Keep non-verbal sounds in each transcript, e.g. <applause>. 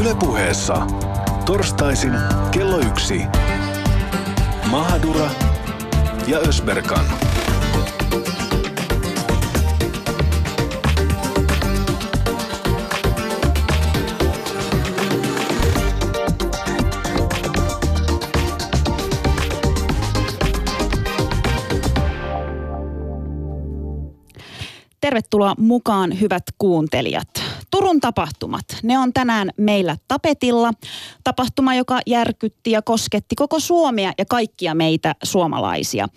Ylepuheessa torstaisin kello yksi. Mahadura ja Ösberkan. Tervetuloa mukaan hyvät kuuntelijat. Turun tapahtumat, ne on tänään meillä tapetilla. Tapahtuma, joka järkytti ja kosketti koko Suomea ja kaikkia meitä suomalaisia.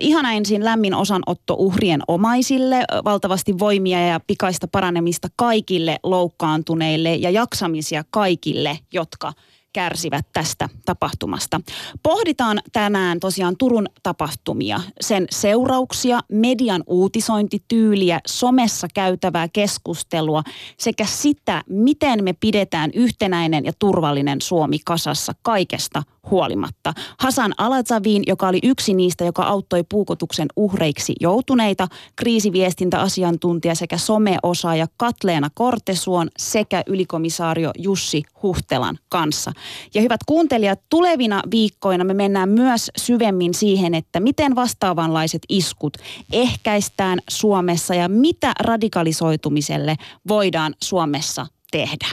Ihan ensin lämmin osanotto uhrien omaisille, valtavasti voimia ja pikaista paranemista kaikille loukkaantuneille ja jaksamisia kaikille, jotka – kärsivät tästä tapahtumasta. Pohditaan tänään tosiaan Turun tapahtumia, sen seurauksia, median uutisointityyliä, somessa käytävää keskustelua sekä sitä, miten me pidetään yhtenäinen ja turvallinen Suomi kasassa kaikesta huolimatta. Hasan Alatsaviin, joka oli yksi niistä, joka auttoi puukotuksen uhreiksi joutuneita, kriisiviestintäasiantuntija sekä someosaaja Katleena Kortesuon sekä ylikomissaario Jussi Huhtelan kanssa. Ja hyvät kuuntelijat, tulevina viikkoina me mennään myös syvemmin siihen, että miten vastaavanlaiset iskut ehkäistään Suomessa ja mitä radikalisoitumiselle voidaan Suomessa tehdä.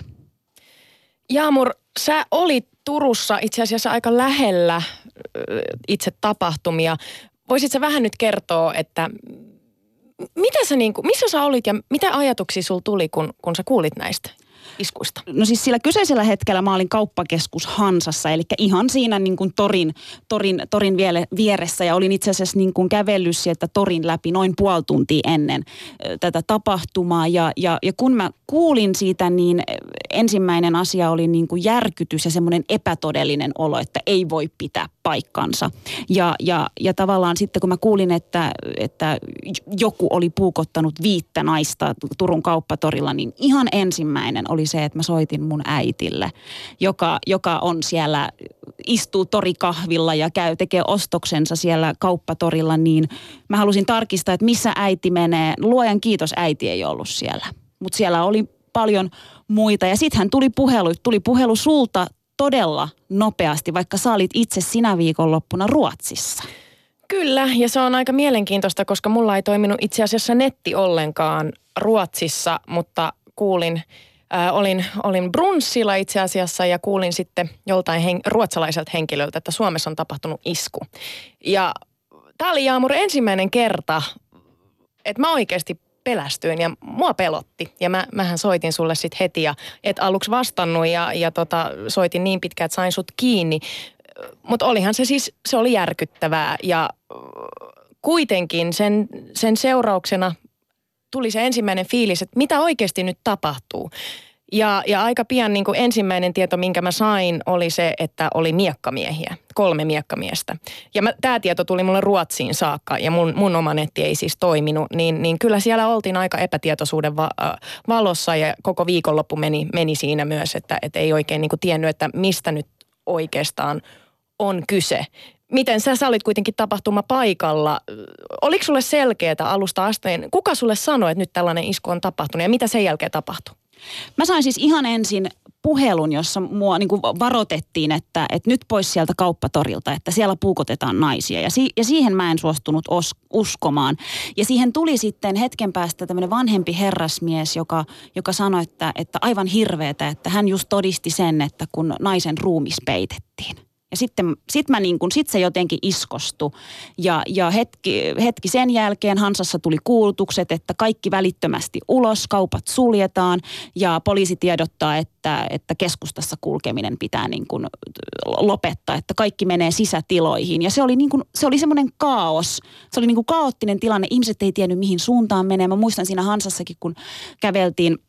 Jaamur, sä olit Turussa itse asiassa aika lähellä itse tapahtumia. Voisitko vähän nyt kertoa, että mitä sä niin kuin, missä sä olit ja mitä ajatuksia sul tuli, kun, kun sä kuulit näistä? Iskuista? No siis sillä kyseisellä hetkellä mä olin kauppakeskus Hansassa, eli ihan siinä niin kuin torin, torin, torin vieressä ja olin itse asiassa niin kuin kävellyt sieltä torin läpi noin puoli tuntia ennen tätä tapahtumaa ja, ja, ja kun mä kuulin siitä, niin ensimmäinen asia oli niin kuin järkytys ja semmoinen epätodellinen olo, että ei voi pitää paikkansa. Ja, ja, ja tavallaan sitten kun mä kuulin, että, että joku oli puukottanut viittä naista Turun kauppatorilla, niin ihan ensimmäinen oli se, että mä soitin mun äitille, joka, joka on siellä, istuu torikahvilla ja käy, tekee ostoksensa siellä kauppatorilla, niin mä halusin tarkistaa, että missä äiti menee. Luojan kiitos, äiti ei ollut siellä. Mutta siellä oli paljon muita. Ja sitten hän tuli puhelu, tuli puhelu sulta todella nopeasti, vaikka sä olit itse sinä viikonloppuna Ruotsissa. Kyllä, ja se on aika mielenkiintoista, koska mulla ei toiminut itse asiassa netti ollenkaan Ruotsissa, mutta kuulin, äh, olin, olin brunssilla itse asiassa ja kuulin sitten joltain hen, ruotsalaiselta henkilöltä, että Suomessa on tapahtunut isku. Ja tämä oli Jaamur ensimmäinen kerta, että mä oikeasti pelästyin ja mua pelotti. Ja mä, mähän soitin sulle sitten heti ja et aluksi vastannut ja, ja tota, soitin niin pitkään, että sain sut kiinni. Mutta olihan se siis, se oli järkyttävää ja kuitenkin sen, sen seurauksena tuli se ensimmäinen fiilis, että mitä oikeasti nyt tapahtuu. Ja, ja aika pian niin kuin ensimmäinen tieto, minkä mä sain, oli se, että oli miekkamiehiä, kolme miekkamiestä. Ja tämä tieto tuli mulle Ruotsiin saakka ja mun, mun oma netti ei siis toiminut. Niin, niin kyllä siellä oltiin aika epätietoisuuden va, äh, valossa ja koko viikonloppu meni, meni siinä myös, että et ei oikein niin kuin tiennyt, että mistä nyt oikeastaan on kyse. Miten sä, sä olit kuitenkin tapahtuma paikalla. Oliko sulle selkeää alusta asteen? Kuka sulle sanoi, että nyt tällainen isku on tapahtunut ja mitä sen jälkeen tapahtui? Mä sain siis ihan ensin puhelun, jossa mua niin varoitettiin, että, että nyt pois sieltä kauppatorilta, että siellä puukotetaan naisia. Ja, si, ja siihen mä en suostunut os, uskomaan. Ja siihen tuli sitten hetken päästä tämmöinen vanhempi herrasmies, joka, joka sanoi, että, että aivan hirveetä, että hän just todisti sen, että kun naisen ruumis peitettiin. Ja sitten sit mä niin kun, sit se jotenkin iskostui. Ja, ja hetki, hetki sen jälkeen Hansassa tuli kuulutukset, että kaikki välittömästi ulos, kaupat suljetaan ja poliisi tiedottaa, että, että keskustassa kulkeminen pitää niin kun lopettaa, että kaikki menee sisätiloihin. Ja se oli, niin kun, se oli semmoinen kaos. Se oli niin kuin kaoottinen tilanne. Ihmiset ei tiennyt mihin suuntaan menee. Mä muistan siinä Hansassakin, kun käveltiin –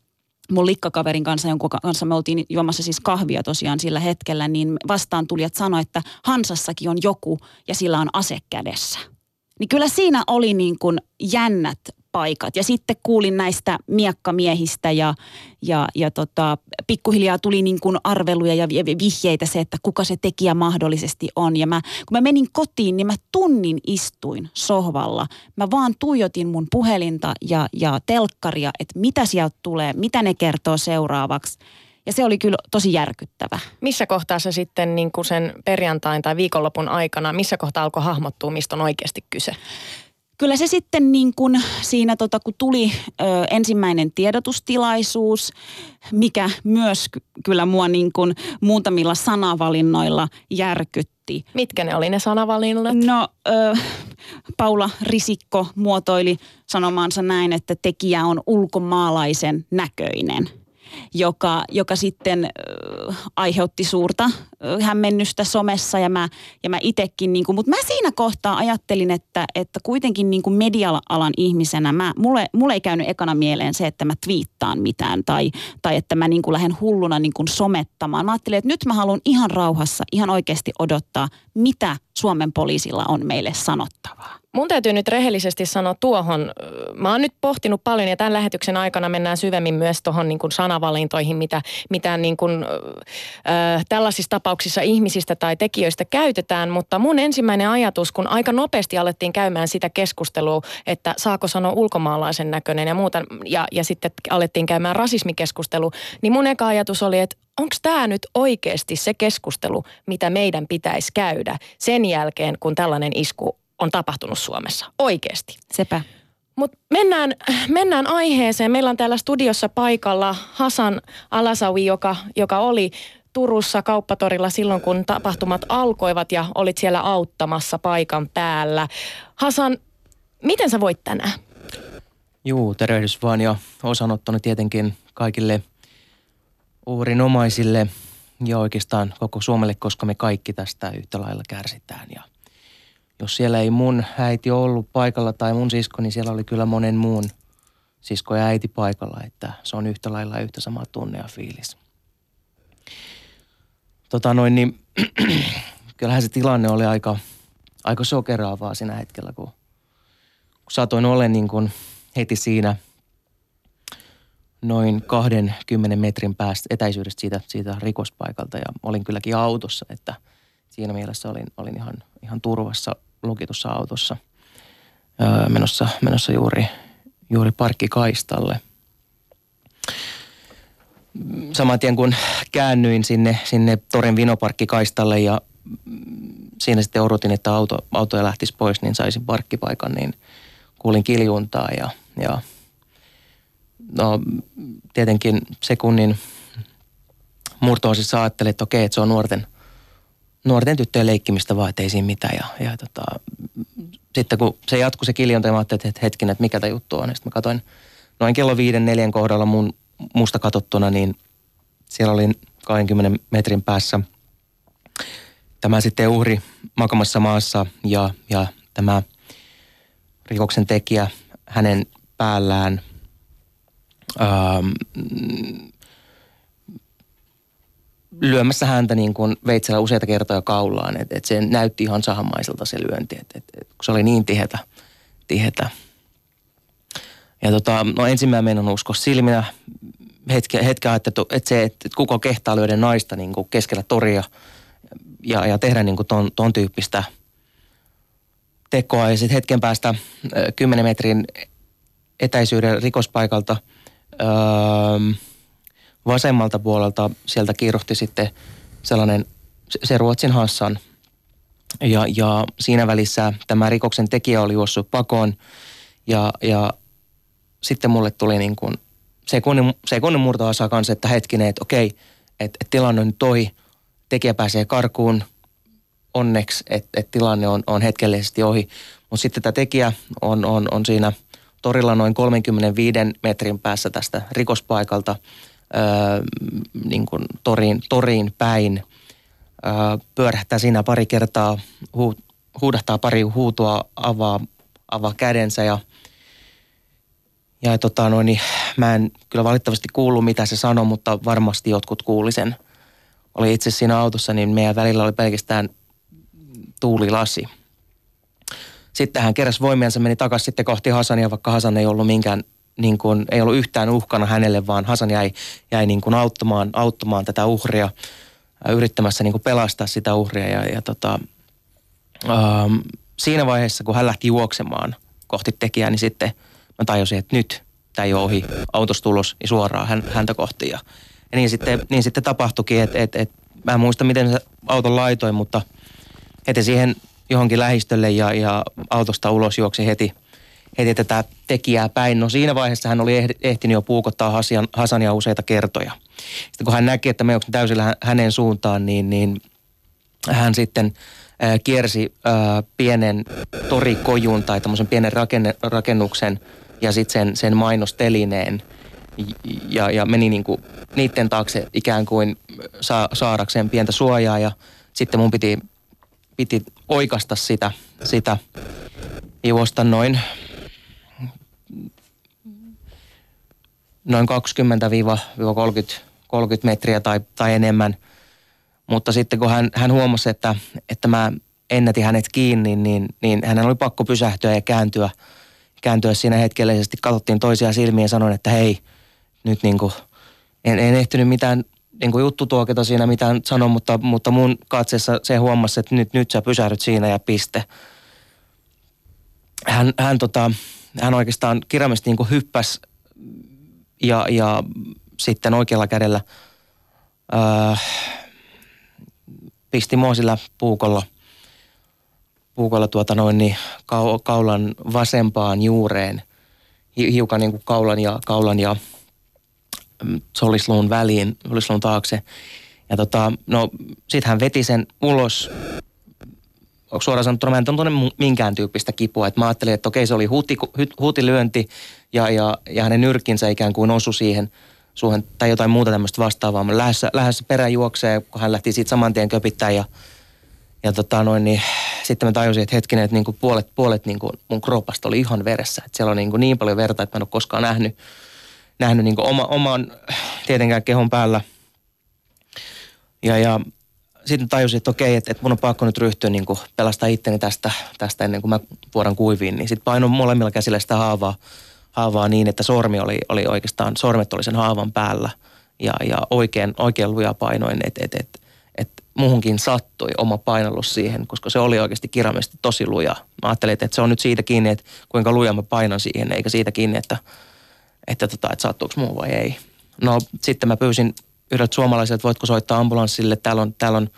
mun likkakaverin kanssa, jonka kanssa me oltiin juomassa siis kahvia tosiaan sillä hetkellä, niin vastaan tulijat sanoi, että Hansassakin on joku ja sillä on ase kädessä. Niin kyllä siinä oli niin kuin jännät paikat. Ja sitten kuulin näistä miekkamiehistä ja, ja, ja tota, pikkuhiljaa tuli niin kuin arveluja ja vihjeitä se, että kuka se tekijä mahdollisesti on. Ja mä, kun mä menin kotiin, niin mä tunnin istuin sohvalla. Mä vaan tuijotin mun puhelinta ja, ja telkkaria, että mitä sieltä tulee, mitä ne kertoo seuraavaksi. Ja se oli kyllä tosi järkyttävä. Missä kohtaa se sitten niin kuin sen perjantain tai viikonlopun aikana, missä kohtaa alkoi hahmottua, mistä on oikeasti kyse? Kyllä se sitten niin kuin siinä, tota, kun tuli ö, ensimmäinen tiedotustilaisuus, mikä myös kyllä mua niin kuin muutamilla sanavalinnoilla järkytti. Mitkä ne oli ne sanavalinnat? No, ö, Paula Risikko muotoili sanomaansa näin, että tekijä on ulkomaalaisen näköinen – joka, joka sitten äh, aiheutti suurta äh, hämmennystä somessa ja mä, ja mä itekin, niin mutta mä siinä kohtaa ajattelin, että, että kuitenkin niin kuin media-alan ihmisenä mä, mulle, mulle ei käynyt ekana mieleen se, että mä twiittaan mitään tai, tai että mä niin kuin lähden hulluna niin kuin somettamaan. Mä ajattelin, että nyt mä haluan ihan rauhassa, ihan oikeasti odottaa, mitä Suomen poliisilla on meille sanottavaa. Mun täytyy nyt rehellisesti sanoa tuohon, mä oon nyt pohtinut paljon ja tämän lähetyksen aikana mennään syvemmin myös tuohon niin sanavalintoihin, mitä, mitä niin kuin, äh, tällaisissa tapauksissa ihmisistä tai tekijöistä käytetään, mutta mun ensimmäinen ajatus, kun aika nopeasti alettiin käymään sitä keskustelua, että saako sanoa ulkomaalaisen näköinen ja muuta, ja, ja sitten alettiin käymään rasismikeskustelu, niin mun eka ajatus oli, että onko tämä nyt oikeasti se keskustelu, mitä meidän pitäisi käydä sen jälkeen, kun tällainen isku on tapahtunut Suomessa. Oikeasti. Sepä. Mutta mennään, mennään aiheeseen. Meillä on täällä studiossa paikalla Hasan Alasawi, joka, joka oli Turussa kauppatorilla silloin, kun tapahtumat alkoivat ja olit siellä auttamassa paikan päällä. Hasan, miten sä voit tänään? Juu, tervehdys vaan ja osanottonu tietenkin kaikille uhrinomaisille ja oikeastaan koko Suomelle, koska me kaikki tästä yhtä lailla kärsitään ja – jos siellä ei mun äiti ollut paikalla tai mun sisko, niin siellä oli kyllä monen muun sisko ja äiti paikalla, että se on yhtä lailla yhtä sama tunne ja fiilis. Tota noin, niin <clears throat> kyllähän se tilanne oli aika, aika sokeraavaa siinä hetkellä, kun, kun satoin olla niin kuin heti siinä noin 20 metrin päästä etäisyydestä siitä, siitä rikospaikalta ja olin kylläkin autossa, että siinä mielessä olin, olin ihan, ihan turvassa lukitussa autossa öö, menossa, menossa juuri, juuri parkkikaistalle. Saman tien kun käännyin sinne, sinne Toren vinoparkkikaistalle ja siinä sitten odotin, että auto, autoja lähtisi pois, niin saisin parkkipaikan, niin kuulin kiljuntaa ja, ja no, tietenkin sekunnin murtoosissa ajattelin, että okei, että se on nuorten – nuorten tyttöjen leikkimistä vaan, että ei siinä mitään. Ja, ja tota, sitten kun se jatkui se kiljonta, mä ajattelin, että hetkinen, että mikä tämä juttu on. Sitten mä katsoin noin kello viiden neljän kohdalla mun musta katsottuna, niin siellä oli 20 metrin päässä tämä sitten uhri makamassa maassa ja, ja tämä rikoksen tekijä hänen päällään ähm, lyömässä häntä niin kuin veitsellä useita kertoja kaulaan. Että et se näytti ihan sahamaiselta se lyönti, että et, et, kun se oli niin tihetä. tihetä. Ja tota, no ensimmäinen meidän usko silminä. Hetken, hetken että se, että kuka kehtaa lyödä naista niin kuin keskellä toria ja, ja tehdä niin kuin ton, ton tyyppistä tekoa. Ja sitten hetken päästä 10 metrin etäisyyden rikospaikalta öö, vasemmalta puolelta sieltä kiiruhti sitten sellainen, se Ruotsin Hassan. Ja, ja siinä välissä tämä rikoksen tekijä oli juossut pakoon ja, ja sitten mulle tuli niin kuin sekunnin, sekunnin murtoasa kanssa, että hetkinen, että okei, että, että tilanne on toi, tekijä pääsee karkuun, onneksi, että, että tilanne on, on hetkellisesti ohi. Mutta sitten tämä tekijä on, on, on siinä torilla noin 35 metrin päässä tästä rikospaikalta – niin kuin toriin, toriin päin. Ö, pyörähtää siinä pari kertaa, hu, huudahtaa pari huutoa, avaa, avaa kädensä ja, ja tota noin, niin mä en kyllä valitettavasti kuulu mitä se sanoi, mutta varmasti jotkut kuuli sen. Oli itse siinä autossa, niin meidän välillä oli pelkästään tuulilasi. Sitten hän keräsi voimiansa, meni takaisin sitten kohti Hasania, vaikka Hasan ei ollut minkään, niin kuin, ei ollut yhtään uhkana hänelle, vaan Hasan jäi, jäi niin kuin auttamaan, auttamaan tätä uhria, yrittämässä niin kuin pelastaa sitä uhria. Ja, ja tota, ähm, siinä vaiheessa, kun hän lähti juoksemaan kohti tekijää, niin sitten mä tajusin, että nyt tämä ei ole ohi, autostulos ja suoraan hän, häntä kohti. Ja, ja niin, sitten, niin sitten tapahtuikin, että et, et, mä en muista miten se auton laitoi, mutta heti siihen johonkin lähistölle ja, ja autosta ulos juoksi heti, heti tätä tekijää päin. No siinä vaiheessa hän oli ehtinyt jo puukottaa Hasan, Hasania useita kertoja. Sitten kun hän näki, että me täysillä hänen suuntaan, niin, niin hän sitten äh, kiersi äh, pienen torikojun tai tämmöisen pienen rakenne, rakennuksen ja sitten sen, sen mainostelineen ja, ja meni niinku niiden taakse ikään kuin sa, saadakseen pientä suojaa ja sitten mun piti piti oikasta sitä, sitä juosta noin, noin 20-30 30 metriä tai, tai enemmän. Mutta sitten kun hän, hän huomasi, että, että mä ennätin hänet kiinni, niin, niin hänen oli pakko pysähtyä ja kääntyä, kääntyä siinä hetkellisesti. Katsottiin toisia silmiä ja sanoin, että hei, nyt niin kuin, en, en ehtinyt mitään niin kuin juttutuoketa siinä mitään sano, mutta, mutta mun katseessa se huomasi, että nyt, nyt sä pysähdyt siinä ja piste. Hän, hän, tota, hän oikeastaan kirjaimesti niin hyppäsi ja, ja sitten oikealla kädellä ää, pisti mua sillä puukolla, puukolla tuota noin, niin kaulan vasempaan juureen, hiukan niin kuin kaulan ja, kaulan ja solisluun väliin, solisluun taakse. Ja tota, no sit hän veti sen ulos. Onko suoraan sanottuna, mä en tunne minkään tyyppistä kipua. Et mä ajattelin, että okei se oli huuti, huutilyönti ja, ja, ja hänen nyrkinsä ikään kuin osui siihen suuhun tai jotain muuta tämmöistä vastaavaa. Mä lähdössä, lähdössä perä juoksee, kun hän lähti siitä saman tien köpittää ja, ja tota noin, niin sitten mä tajusin, että hetkinen, että niinku puolet, puolet niinku mun kropasta oli ihan veressä. Että siellä on niinku niin paljon verta, että mä en ole koskaan nähnyt nähnyt niin oma, oman tietenkään kehon päällä. Ja, ja sitten tajusin, että okei, että, että mun on pakko nyt ryhtyä niin kuin pelastaa itteni tästä, tästä ennen kuin mä vuodan kuiviin. Niin sitten painoin molemmilla käsillä sitä haavaa, haavaa niin, että sormi oli, oli oikeastaan, sormet oli sen haavan päällä. Ja, ja oikein, oikein luja painoin, että että että että muhunkin sattui oma painallus siihen, koska se oli oikeasti kirjaimesti tosi luja. Mä ajattelin, että se on nyt siitä kiinni, että kuinka luja mä painan siihen, eikä siitä kiinni, että että, tota, että sattuuko muu vai ei. No sitten mä pyysin yhdeltä suomalaiselta, että voitko soittaa ambulanssille, täällä on, täällä on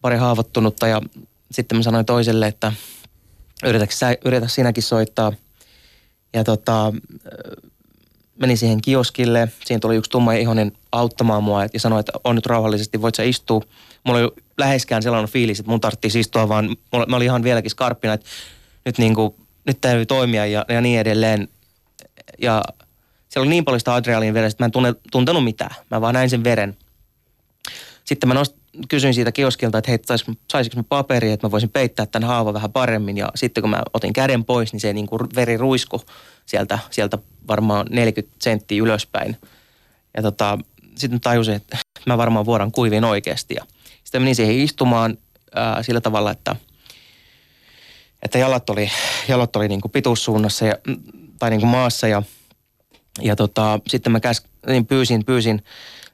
pari haavoittunutta ja sitten mä sanoin toiselle, että yritä, yritä sinäkin soittaa. Ja tota, menin siihen kioskille, siinä tuli yksi tumma ihonen auttamaan mua ja sanoi, että on nyt rauhallisesti, voit sä istua. Mulla oli läheskään sellainen fiilis, että mun tarvitsisi istua, vaan mä olin ihan vieläkin skarppina, että nyt, niin kuin, nyt täytyy toimia ja, ja niin edelleen ja siellä oli niin paljon sitä adrenaliin veressä, että mä en tunne, tuntenut mitään. Mä vaan näin sen veren. Sitten mä nost, kysyin siitä kioskilta, että hei, saisinko mä paperi, että mä voisin peittää tämän haavan vähän paremmin. Ja sitten kun mä otin käden pois, niin se niin kuin veri ruisku sieltä, sieltä varmaan 40 senttiä ylöspäin. Ja tota, sitten tajusin, että mä varmaan vuodan kuiviin oikeasti. Ja sitten menin siihen istumaan ää, sillä tavalla, että, että jalat oli, jalat oli niin kuin pituussuunnassa ja tai niin kuin maassa ja, ja tota, sitten mä käs, niin pyysin, pyysin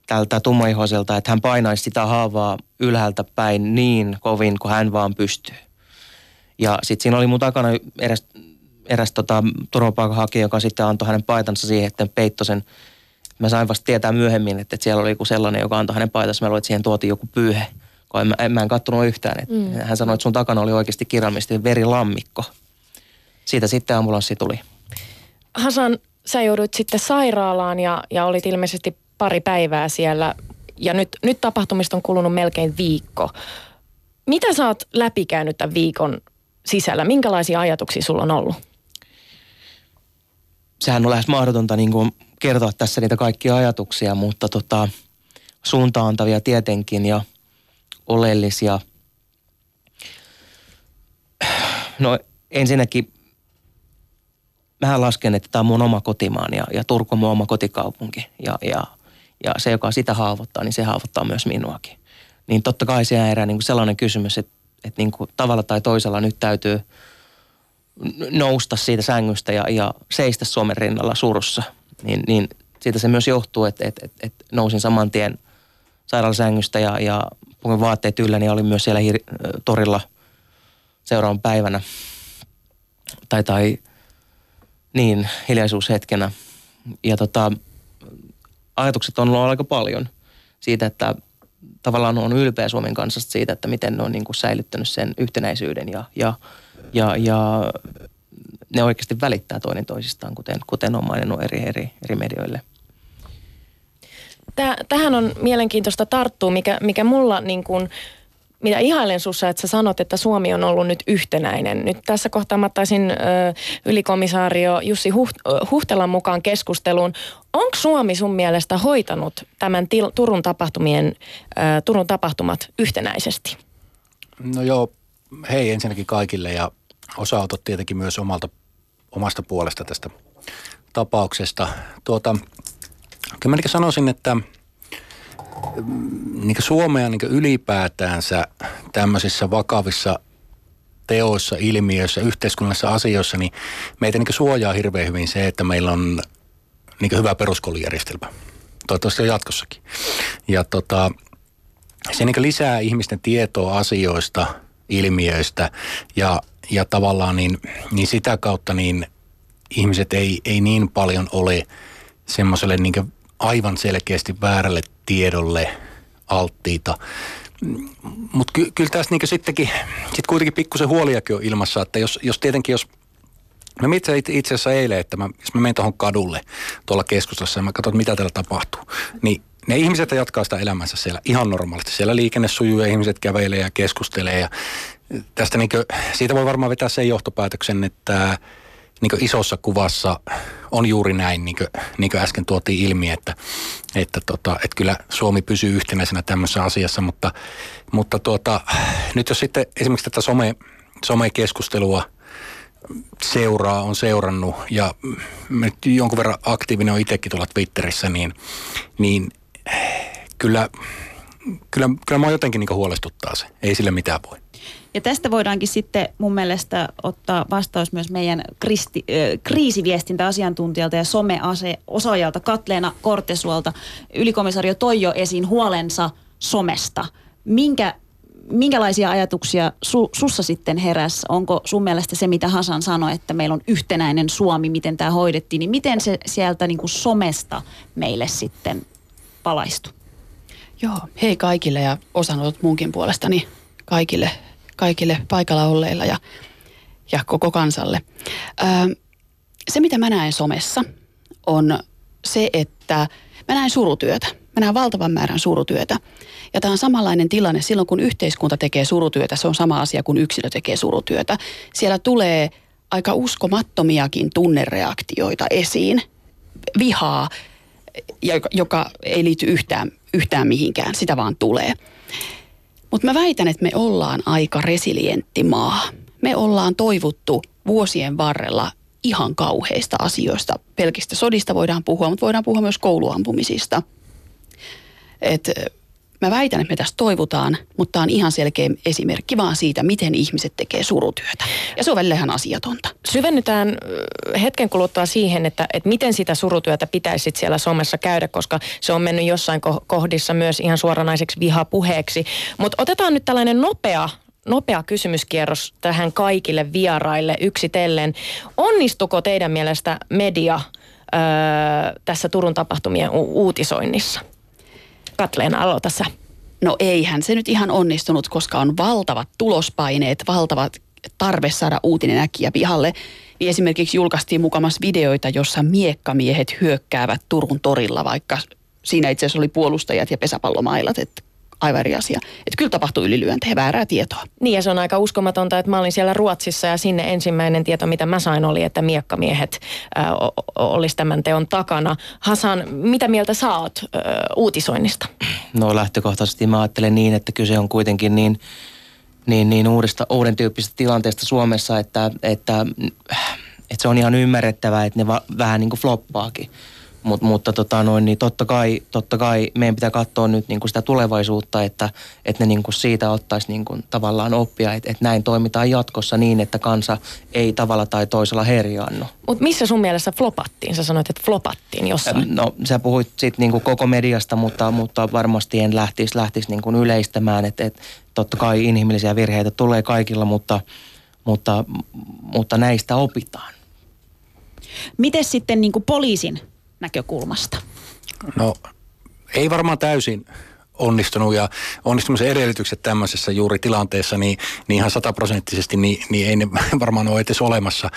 tältä tummaihoiselta, että hän painaisi sitä haavaa ylhäältä päin niin kovin kuin hän vaan pystyy. Ja sitten siinä oli mun takana eräs, eräs tota, turvapaikanhakija, joka sitten antoi hänen paitansa siihen, että peittoi sen. Mä sain vasta tietää myöhemmin, että, että siellä oli joku sellainen, joka antoi hänen paitansa. Mä luulen, että siihen tuotiin joku pyyhe, kun en, en, mä en kattonut yhtään. Että mm. Hän sanoi, että sun takana oli oikeasti kirjallisesti verilammikko. Siitä sitten ambulanssi tuli. Hasan, sä joudut sitten sairaalaan ja, ja olit ilmeisesti pari päivää siellä. Ja nyt, nyt tapahtumista on kulunut melkein viikko. Mitä sä oot läpikäynyt tämän viikon sisällä? Minkälaisia ajatuksia sulla on ollut? Sehän on lähes mahdotonta niin kuin kertoa tässä niitä kaikkia ajatuksia, mutta tota, suuntaantavia tietenkin ja oleellisia. No ensinnäkin mähän lasken, että tämä on mun oma kotimaan ja, ja Turku on mun oma kotikaupunki. Ja, ja, ja se, joka sitä haavoittaa, niin se haavoittaa myös minuakin. Niin totta kai se herää niin kuin sellainen kysymys, että, että niin kuin tavalla tai toisella nyt täytyy nousta siitä sängystä ja, ja seistä Suomen rinnalla surussa. Niin, niin siitä se myös johtuu, että, että, että, että nousin saman tien sairaalasängystä ja, ja puhuin vaatteet yllä, niin olin myös siellä hir- torilla seuraavan päivänä. Tai, tai niin, hiljaisuushetkenä. Ja tota, ajatukset on ollut aika paljon siitä, että tavallaan on ylpeä Suomen kansasta siitä, että miten ne on niin kuin säilyttänyt sen yhtenäisyyden ja, ja, ja, ja ne oikeasti välittää toinen toisistaan, kuten, kuten on maininnut eri, eri, eri medioille. Tähän on mielenkiintoista tarttua, mikä, mikä mulla niin kuin, mitä ihailen sussa, että sä sanot, että Suomi on ollut nyt yhtenäinen. Nyt tässä kohtaa mä ottaisin ö, ylikomissaario Jussi Huht, Huhtelan mukaan keskusteluun. Onko Suomi sun mielestä hoitanut tämän til, Turun, tapahtumien, ö, Turun tapahtumat yhtenäisesti? No joo, hei ensinnäkin kaikille ja osautot tietenkin myös omalta, omasta puolesta tästä tapauksesta. Tuota, kyllä mä sanoisin, että – niin Suomea niin ylipäätäänsä tämmöisissä vakavissa teoissa, ilmiöissä, yhteiskunnallisissa asioissa, niin meitä niin suojaa hirveän hyvin se, että meillä on niin hyvä peruskoulujärjestelmä. Toivottavasti on jatkossakin. Ja tota, se niin lisää ihmisten tietoa asioista, ilmiöistä ja, ja tavallaan niin, niin sitä kautta niin ihmiset ei, ei niin paljon ole semmoiselle niin aivan selkeästi väärälle tiedolle alttiita. Mutta ky- kyllä tässä niinku sittenkin, sit kuitenkin pikkusen huoliakin on ilmassa, että jos, jos tietenkin jos Mä itse, asiassa eilen, että mä, jos mä menen tuohon kadulle tuolla keskustassa ja mä katson, mitä täällä tapahtuu, niin ne ihmiset jatkaa sitä elämänsä siellä ihan normaalisti. Siellä liikenne sujuu ja ihmiset kävelee ja keskustelee ja tästä niin kuin, siitä voi varmaan vetää sen johtopäätöksen, että niin isossa kuvassa on juuri näin, niin kuin, niin kuin äsken tuotiin ilmi, että, että, tota, että kyllä Suomi pysyy yhtenäisenä tämmöisessä asiassa, mutta, mutta tuota, nyt jos sitten esimerkiksi tätä some, some-keskustelua seuraa, on seurannut ja nyt jonkun verran aktiivinen on itsekin tuolla Twitterissä, niin, niin kyllä, kyllä, kyllä mä jotenkin niin huolestuttaa se. Ei sille mitään voi. Ja tästä voidaankin sitten mun mielestä ottaa vastaus myös meidän kristi, äh, kriisiviestintäasiantuntijalta ja someosaajalta Katleena Kortesuolta. Ylikomisario toi jo esiin huolensa somesta. Minkä, minkälaisia ajatuksia su, sussa sitten heräs? Onko sun mielestä se, mitä Hasan sanoi, että meillä on yhtenäinen Suomi, miten tämä hoidettiin, niin miten se sieltä niin kuin somesta meille sitten palaistui? Joo, hei kaikille ja osanotot munkin puolestani kaikille kaikille paikalla olleilla ja, ja koko kansalle. Ö, se, mitä mä näen somessa, on se, että mä näen surutyötä. Mä näen valtavan määrän surutyötä. Ja tämä on samanlainen tilanne silloin, kun yhteiskunta tekee surutyötä. Se on sama asia kuin yksilö tekee surutyötä. Siellä tulee aika uskomattomiakin tunnereaktioita esiin. Vihaa, joka ei liity yhtään, yhtään mihinkään. Sitä vaan tulee. Mutta mä väitän, että me ollaan aika resilientti maa. Me ollaan toivuttu vuosien varrella ihan kauheista asioista. Pelkistä sodista voidaan puhua, mutta voidaan puhua myös kouluampumisista. Et mä väitän, että me tässä toivutaan, mutta tämä on ihan selkeä esimerkki vaan siitä, miten ihmiset tekee surutyötä. Ja se on välillä ihan asiatonta. Syvennytään hetken kuluttua siihen, että, että miten sitä surutyötä pitäisi siellä somessa käydä, koska se on mennyt jossain kohdissa myös ihan suoranaiseksi vihapuheeksi. Mutta otetaan nyt tällainen nopea nopea kysymyskierros tähän kaikille vieraille yksitellen. Onnistuko teidän mielestä media öö, tässä Turun tapahtumien u- uutisoinnissa? Katleena, aloita sä. No eihän se nyt ihan onnistunut, koska on valtavat tulospaineet, valtavat tarve saada uutinen äkkiä pihalle. Niin esimerkiksi julkaistiin mukamas videoita, jossa miekkamiehet hyökkäävät Turun torilla, vaikka siinä itse asiassa oli puolustajat ja pesäpallomailat. Että aivan eri asia. Että kyllä tapahtuu ylilyöntejä, väärää tietoa. Niin ja se on aika uskomatonta, että mä olin siellä Ruotsissa ja sinne ensimmäinen tieto, mitä mä sain, oli, että miekkamiehet äh, olisi tämän teon takana. Hasan, mitä mieltä sä oot äh, uutisoinnista? No lähtökohtaisesti mä ajattelen niin, että kyse on kuitenkin niin, niin, niin uudesta, uuden tyyppisestä tilanteesta Suomessa, että, että, että se on ihan ymmärrettävää, että ne va, vähän niin kuin floppaakin Mut, mutta tota noin, niin totta, kai, totta kai meidän pitää katsoa nyt niin kuin sitä tulevaisuutta, että, että ne niin kuin siitä ottaisi niin kuin tavallaan oppia, että, että näin toimitaan jatkossa niin, että kansa ei tavalla tai toisella herjaannu. Mutta missä sun mielestä flopattiin? Sä sanoit, että flopattiin jossain. No sä puhuit sitten niin kuin koko mediasta, mutta, mutta varmasti en lähtisi, lähtisi niin kuin yleistämään, että, että totta kai inhimillisiä virheitä tulee kaikilla, mutta, mutta, mutta näistä opitaan. Miten sitten niin kuin poliisin näkökulmasta? No ei varmaan täysin onnistunut ja onnistumisen edellytykset tämmöisessä juuri tilanteessa, niin, niin ihan sataprosenttisesti niin, niin ei ne <laughs> varmaan ole edes olemassa.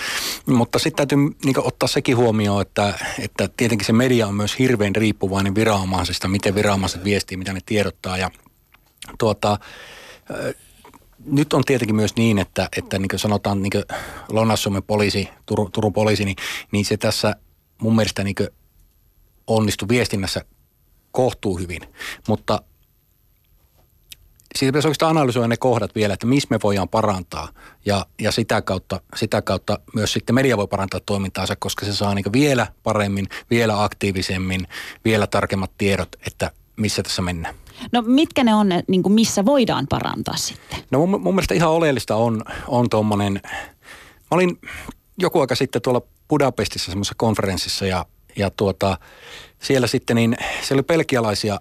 Mutta sitten täytyy niin ottaa sekin huomioon, että, että tietenkin se media on myös hirveän riippuvainen viranomaisesta, miten viranomaiset viestii, mitä ne tiedottaa ja tuota, nyt on tietenkin myös niin, että, että niin kuin sanotaan niin Lounais-Suomen poliisi, Turun, Turun poliisi, niin, niin se tässä mun mielestä niin onnistui viestinnässä kohtuu hyvin. Mutta siitä pitäisi oikeastaan analysoida ne kohdat vielä, että missä me voidaan parantaa. Ja, ja sitä, kautta, sitä kautta myös sitten media voi parantaa toimintaansa, koska se saa niin vielä paremmin, vielä aktiivisemmin, vielä tarkemmat tiedot, että missä tässä mennään. No mitkä ne on, niin kuin missä voidaan parantaa sitten? No mun, mun mielestä ihan oleellista on, on tuommoinen, mä olin joku aika sitten tuolla Budapestissa semmoisessa konferenssissa ja, ja tuota, siellä sitten niin, siellä oli pelkialaisia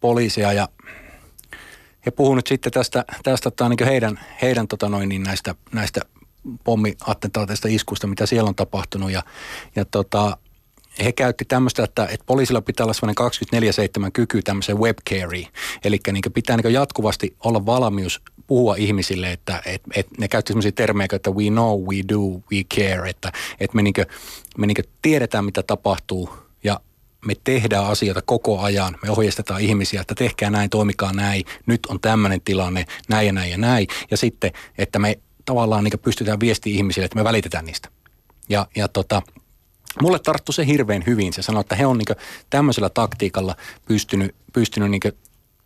poliiseja ja he puhuivat sitten tästä, tästä tota, niin heidän, heidän tota noin, niin näistä, näistä pommiattentaateista iskuista, mitä siellä on tapahtunut ja, ja tota, he käytti tämmöistä, että, että poliisilla pitää olla semmoinen 24-7 kyky tämmöiseen webcareen. Eli niin pitää niin jatkuvasti olla valmius puhua ihmisille, että et, et ne käytti semmoisia termejä, että we know, we do, we care, että et me, niin kuin, me niin tiedetään, mitä tapahtuu ja me tehdään asioita koko ajan. Me ohjeistetaan ihmisiä, että tehkää näin, toimikaa näin, nyt on tämmöinen tilanne, näin ja näin ja näin. Ja sitten, että me tavallaan niin pystytään viestiä ihmisille, että me välitetään niistä. Ja, ja tota, mulle tarttu se hirveän hyvin. Se sanoi, että he on niin tämmöisellä taktiikalla pystynyt, pystynyt niin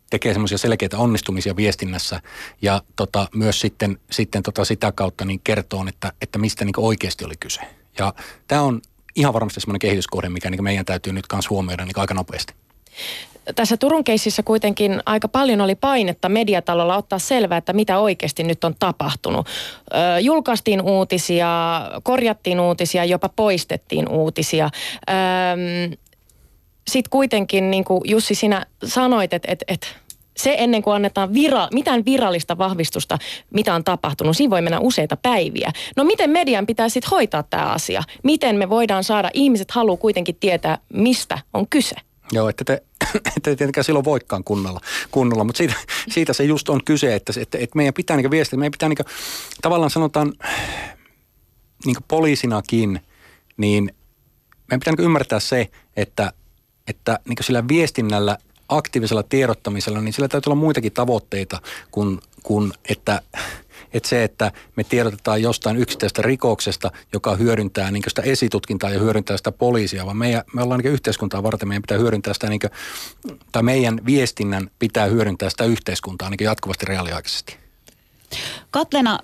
tekemään semmoisia selkeitä onnistumisia viestinnässä ja tota, myös sitten, sitten tota sitä kautta niin kertoo, että, että mistä niin oikeasti oli kyse. Ja tämä on ihan varmasti semmoinen kehityskohde, mikä niin meidän täytyy nyt myös huomioida niin aika nopeasti tässä Turun keississä kuitenkin aika paljon oli painetta mediatalolla ottaa selvää, että mitä oikeasti nyt on tapahtunut. Ö, julkaistiin uutisia, korjattiin uutisia, jopa poistettiin uutisia. Sitten kuitenkin, niin kuin Jussi sinä sanoit, että et, et, se ennen kuin annetaan vira, mitään virallista vahvistusta, mitä on tapahtunut, siinä voi mennä useita päiviä. No miten median pitää sitten hoitaa tämä asia? Miten me voidaan saada, ihmiset haluaa kuitenkin tietää, mistä on kyse? Joo, että te, <coughs> ette tietenkään silloin voikaan kunnolla, kunnolla mutta siitä, siitä se just on kyse, että, että, että meidän pitää niin viestiä, meidän pitää niin kuin, tavallaan sanotaan niin poliisinakin, niin meidän pitää niin ymmärtää se, että, että niin sillä viestinnällä, aktiivisella tiedottamisella, niin sillä täytyy olla muitakin tavoitteita kuin, kuin että että se, että me tiedotetaan jostain yksittäisestä rikoksesta, joka hyödyntää niin sitä esitutkintaa ja hyödyntää sitä poliisia, vaan meidän, me ollaan niin yhteiskuntaa varten, meidän pitää hyödyntää sitä, niin kuin, tai meidän viestinnän pitää hyödyntää sitä yhteiskuntaa niin jatkuvasti reaaliaikaisesti. Katlena,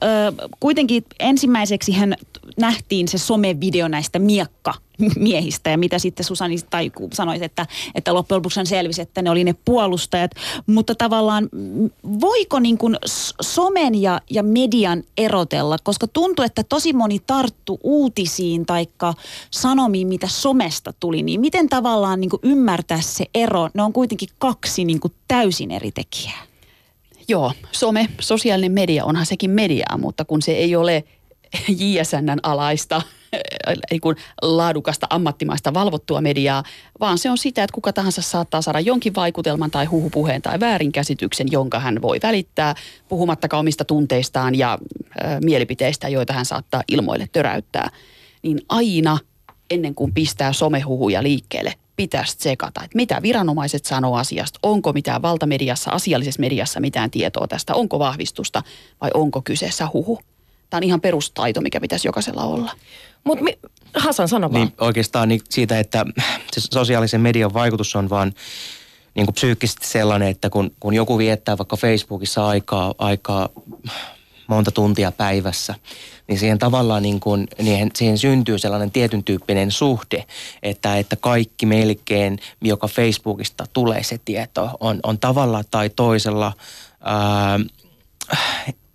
kuitenkin ensimmäiseksi hän nähtiin se somevideo näistä miekka miehistä ja mitä sitten Susani tai sanoit, että, että loppujen lopuksi selvisi, että ne oli ne puolustajat. Mutta tavallaan voiko niin kuin somen ja, ja median erotella, koska tuntuu, että tosi moni tarttu uutisiin tai sanomiin, mitä somesta tuli, niin miten tavallaan niin kuin ymmärtää se ero? Ne on kuitenkin kaksi niin kuin täysin eri tekijää. Joo, some, sosiaalinen media, onhan sekin mediaa, mutta kun se ei ole JSNn alaista ei kun laadukasta, ammattimaista, valvottua mediaa, vaan se on sitä, että kuka tahansa saattaa saada jonkin vaikutelman tai huhupuheen tai väärinkäsityksen, jonka hän voi välittää, puhumattakaan omista tunteistaan ja äh, mielipiteistä, joita hän saattaa ilmoille töräyttää. Niin aina ennen kuin pistää somehuhuja liikkeelle, pitäisi tsekata, että mitä viranomaiset sanoo asiasta, onko mitään valtamediassa, asiallisessa mediassa mitään tietoa tästä, onko vahvistusta vai onko kyseessä huhu. Tämä on ihan perustaito, mikä pitäisi jokaisella olla. Mutta mi- Hasan, sano vaan. Niin, oikeastaan niin siitä, että se sosiaalisen median vaikutus on vaan niin kuin psyykkisesti sellainen, että kun, kun joku viettää vaikka Facebookissa aikaa, aikaa monta tuntia päivässä, niin siihen tavallaan niin kuin, niin siihen syntyy sellainen tietyn tyyppinen suhde, että, että kaikki melkein, joka Facebookista tulee se tieto, on, on tavalla tai toisella ää,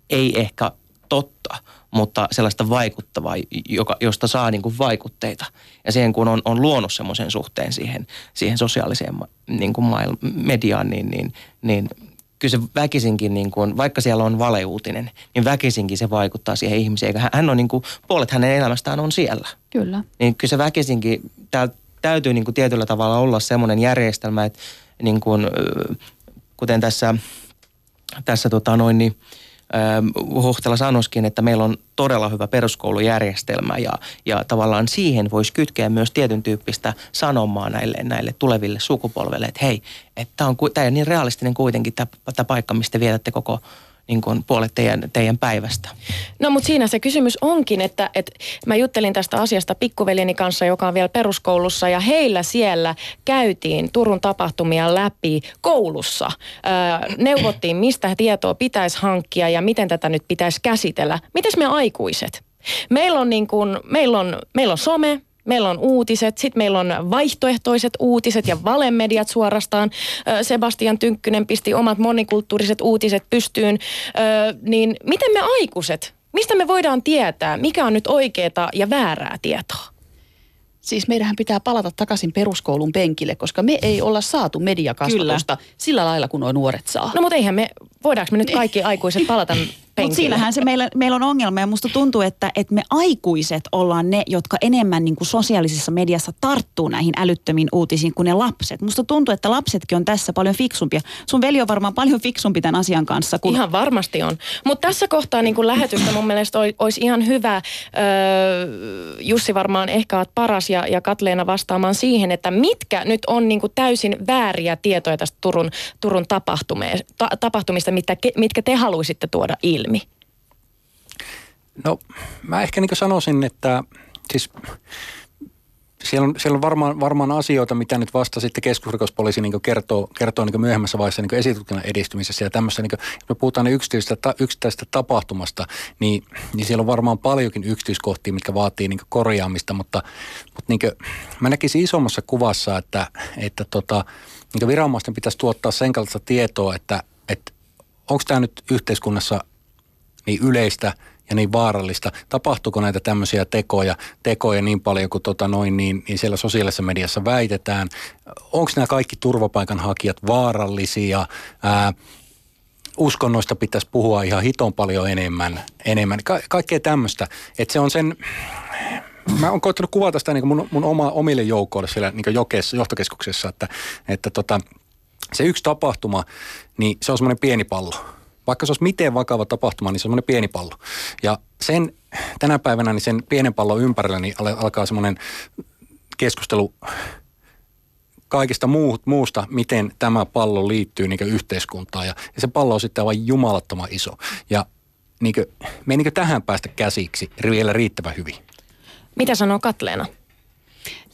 ei ehkä totta, mutta sellaista vaikuttavaa, joka, josta saa niin kuin vaikutteita. Ja siihen kun on, on luonut semmoisen suhteen siihen, siihen sosiaaliseen niin kuin mediaan, niin, niin, niin kyllä se väkisinkin, niin kuin, vaikka siellä on valeuutinen, niin väkisinkin se vaikuttaa siihen ihmiseen. Hän, hän on niin kuin, puolet hänen elämästään on siellä. Kyllä. Niin kyllä se väkisinkin, täällä täytyy niin kuin tietyllä tavalla olla semmoinen järjestelmä, että niin kuin, kuten tässä, tässä tota noin, niin, Huhtela sanoisikin, että meillä on todella hyvä peruskoulujärjestelmä ja, ja tavallaan siihen voisi kytkeä myös tietyn tyyppistä sanomaa näille, näille tuleville sukupolville, että hei, että tämä on, tämä on niin realistinen kuitenkin tämä paikka, mistä vietätte koko niin kuin puolet teidän, teidän päivästä. No mutta siinä se kysymys onkin, että, että mä juttelin tästä asiasta pikkuveljeni kanssa, joka on vielä peruskoulussa ja heillä siellä käytiin Turun tapahtumia läpi koulussa. Öö, neuvottiin, mistä tietoa pitäisi hankkia ja miten tätä nyt pitäisi käsitellä. Mites me aikuiset? Meillä on, niin kuin, meillä on, meillä on some, Meillä on uutiset, sitten meillä on vaihtoehtoiset uutiset ja valemediat suorastaan. Sebastian Tynkkynen pisti omat monikulttuuriset uutiset pystyyn. Niin miten me aikuiset, mistä me voidaan tietää, mikä on nyt oikeaa ja väärää tietoa? Siis meidän pitää palata takaisin peruskoulun penkille, koska me ei olla saatu mediakasvatusta Kyllä. sillä lailla, kun nuo nuoret saa. No mutta eihän me, voidaanko me nyt kaikki aikuiset palata Mutta siinähän se meillä, meillä on ongelma ja musta tuntuu, että, että me aikuiset ollaan ne, jotka enemmän niin kuin sosiaalisessa mediassa tarttuu näihin älyttömiin uutisiin kuin ne lapset. Musta tuntuu, että lapsetkin on tässä paljon fiksumpia. Sun veli on varmaan paljon fiksumpi tämän asian kanssa. Kun... Ihan varmasti on. Mutta tässä kohtaa niin kuin lähetystä mun mielestä olisi ihan hyvä, öö, Jussi varmaan ehkä oot paras ja, ja Katleena vastaamaan siihen, että mitkä nyt on niin kuin täysin vääriä tietoja tästä Turun, Turun tapahtumista, mitkä, mitkä te haluaisitte tuoda ilmi ilmi? No mä ehkä niin sanoisin, että siis siellä on, siellä on varmaan, varmaan asioita, mitä nyt vasta sitten keskusrikospoliisi niin kertoo, kertoo niin myöhemmässä vaiheessa niin esitutkinnan edistymisessä ja tämmössä, niin kuin, me puhutaan niin yksittäisestä, yksittäisestä tapahtumasta, niin, niin siellä on varmaan paljonkin yksityiskohtia, mitkä vaatii niin korjaamista, mutta, mutta niin kuin, mä näkisin isommassa kuvassa, että, että tota, niin viranomaisten pitäisi tuottaa sen kaltaista tietoa, että, että onko tämä nyt yhteiskunnassa – niin yleistä ja niin vaarallista. Tapahtuuko näitä tämmöisiä tekoja, tekoja niin paljon kuin tota noin, niin, niin siellä sosiaalisessa mediassa väitetään? Onko nämä kaikki turvapaikanhakijat vaarallisia? Ää, uskonnoista pitäisi puhua ihan hiton paljon enemmän. enemmän. Ka- kaikkea tämmöistä. Että se on sen, mä oon koittanut kuvata sitä niin mun, mun oma, omille joukoille siellä niin jokessa, johtokeskuksessa, että, että tota, se yksi tapahtuma, niin se on semmoinen pieni pallo vaikka se olisi miten vakava tapahtuma, niin se on semmoinen pieni pallo. Ja sen tänä päivänä niin sen pienen pallon ympärillä niin alkaa semmoinen keskustelu kaikista muu, muusta, miten tämä pallo liittyy niin yhteiskuntaan. Ja, ja se pallo on sitten aivan jumalattoman iso. Ja niin kuin, me ei niin tähän päästä käsiksi vielä riittävän hyvin. Mitä sanoo Katleena?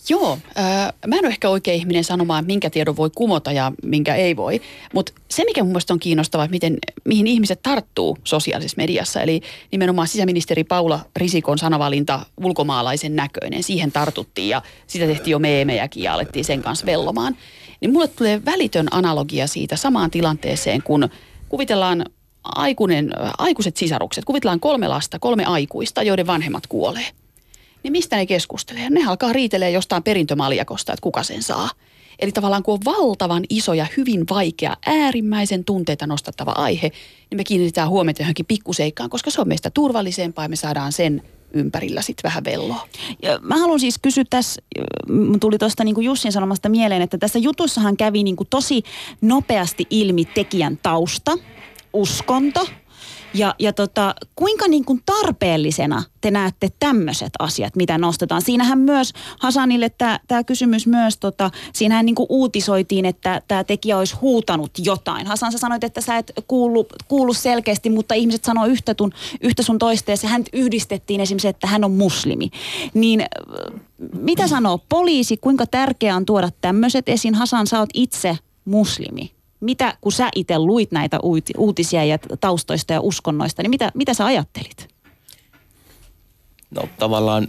Joo, äh, mä en ole ehkä oikea ihminen sanomaan, minkä tiedon voi kumota ja minkä ei voi. Mutta se, mikä mun mielestä on kiinnostavaa, että miten, mihin ihmiset tarttuu sosiaalisessa mediassa. Eli nimenomaan sisäministeri Paula Risikon sanavalinta ulkomaalaisen näköinen. Siihen tartuttiin ja sitä tehtiin jo meemejäkin ja alettiin sen kanssa vellomaan. Niin mulle tulee välitön analogia siitä samaan tilanteeseen, kun kuvitellaan aikuinen, aikuiset sisarukset. Kuvitellaan kolme lasta, kolme aikuista, joiden vanhemmat kuolee – niin mistä ne keskustelee? Ne alkaa riitelee jostain perintömaljakosta, että kuka sen saa. Eli tavallaan kun on valtavan iso ja hyvin vaikea, äärimmäisen tunteita nostattava aihe, niin me kiinnitetään huomiota johonkin pikkuseikkaan, koska se on meistä turvallisempaa ja me saadaan sen ympärillä sitten vähän velloa. Ja mä haluan siis kysyä tässä, tuli tuosta niin Jussin sanomasta mieleen, että tässä jutussahan kävi niin kuin tosi nopeasti ilmi tekijän tausta, uskonto – ja, ja tota, kuinka niin kuin tarpeellisena te näette tämmöiset asiat, mitä nostetaan? Siinähän myös Hasanille tämä kysymys myös, tota, siinähän niin kuin uutisoitiin, että tämä tekijä olisi huutanut jotain. Hasan, sä sanoit, että sä et kuulu, kuulu selkeästi, mutta ihmiset sanoo yhtä, tun, yhtä sun toista ja se hän yhdistettiin esimerkiksi, että hän on muslimi. Niin mitä sanoo poliisi, kuinka tärkeää on tuoda tämmöiset esiin? Hasan, sä oot itse muslimi. Mitä, kun sä itse luit näitä uut- uutisia ja taustoista ja uskonnoista, niin mitä, mitä sä ajattelit? no tavallaan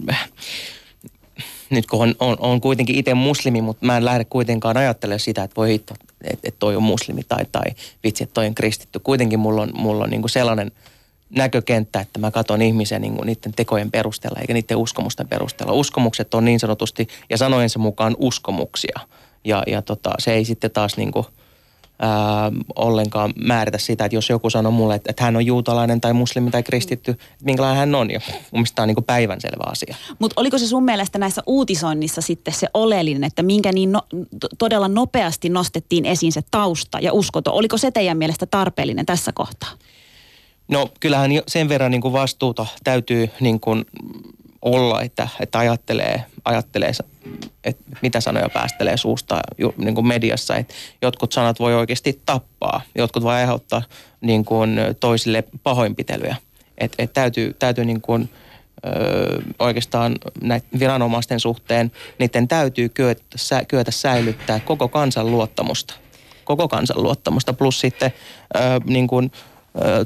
nyt kun on, on, on kuitenkin itse muslimi, mutta mä en lähde kuitenkaan ajattelemaan sitä, että voi hitto, että, että toi on muslimi tai, tai vitsi, että toi on kristitty. Kuitenkin mulla on, mulla on niin kuin sellainen näkökenttä, että mä katson ihmisiä niin kuin niiden tekojen perusteella eikä niiden uskomusten perusteella. Uskomukset on niin sanotusti ja sanojensa mukaan uskomuksia ja, ja tota, se ei sitten taas niin kuin – ää, ollenkaan määritä sitä, että jos joku sanoo mulle, että, että hän on juutalainen tai muslimi tai kristitty, että minkälainen hän on. Ja mun mielestä tämä on niin päivänselvä asia. Mutta oliko se sun mielestä näissä uutisoinnissa sitten se oleellinen, että minkä niin no, todella nopeasti nostettiin esiin se tausta ja uskonto? Oliko se teidän mielestä tarpeellinen tässä kohtaa? No kyllähän sen verran niin kuin vastuuta täytyy niin kuin olla, että, että ajattelee, ajattelee, että mitä sanoja päästelee suusta niin kuin mediassa. Että jotkut sanat voi oikeasti tappaa, jotkut voi aiheuttaa niin kuin toisille pahoinpitelyjä. Että et täytyy, täytyy niin kuin, ö, oikeastaan näiden viranomaisten suhteen, niiden täytyy kyetä, kyetä säilyttää koko kansan luottamusta. Koko kansan luottamusta plus sitten ö, niin kuin,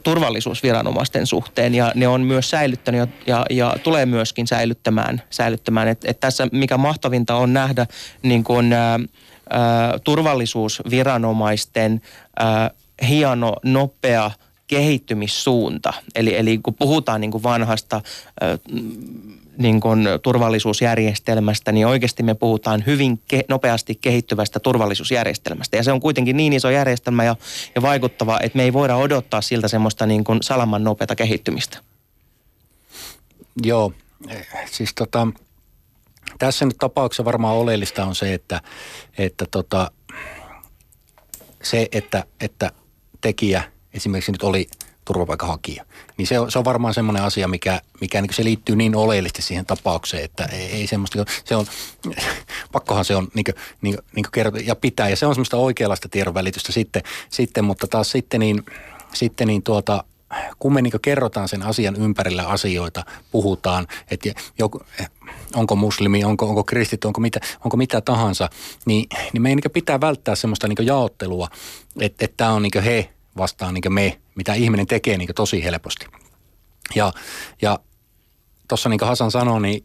turvallisuusviranomaisten suhteen ja ne on myös säilyttänyt ja, ja, tulee myöskin säilyttämään. säilyttämään. Et, et tässä mikä mahtavinta on nähdä niin kun, ä, turvallisuusviranomaisten ä, hieno, nopea kehittymissuunta. Eli, eli kun puhutaan niin kuin vanhasta niin kuin turvallisuusjärjestelmästä, niin oikeasti me puhutaan hyvin ke- nopeasti kehittyvästä turvallisuusjärjestelmästä. Ja se on kuitenkin niin iso järjestelmä ja, ja vaikuttava, että me ei voida odottaa siltä semmoista niin kuin salaman nopeata kehittymistä. Joo, siis tota, tässä nyt tapauksessa varmaan oleellista on se, että, että tota, se, että, että tekijä esimerkiksi nyt oli – turvapaikanhakija. Niin se on, se on varmaan semmoinen asia, mikä, mikä niin se liittyy niin oleellisesti siihen tapaukseen, että ei, ei semmoista, se on, <laughs> pakkohan se on niin kuin, niin, niin kuin kerrota ja pitää. Ja se on semmoista oikeanlaista tiedonvälitystä sitten, sitten mutta taas sitten niin, sitten niin tuota, kun me niin kerrotaan sen asian ympärillä asioita, puhutaan, että joku, onko muslimi, onko, onko kristitty, onko mitä, onko mitä tahansa, niin, niin meidän niin pitää välttää semmoista niin jaottelua, että, että tämä on niin he vastaan niin me, mitä ihminen tekee niin tosi helposti. Ja, ja tuossa niin Hasan sanoi, niin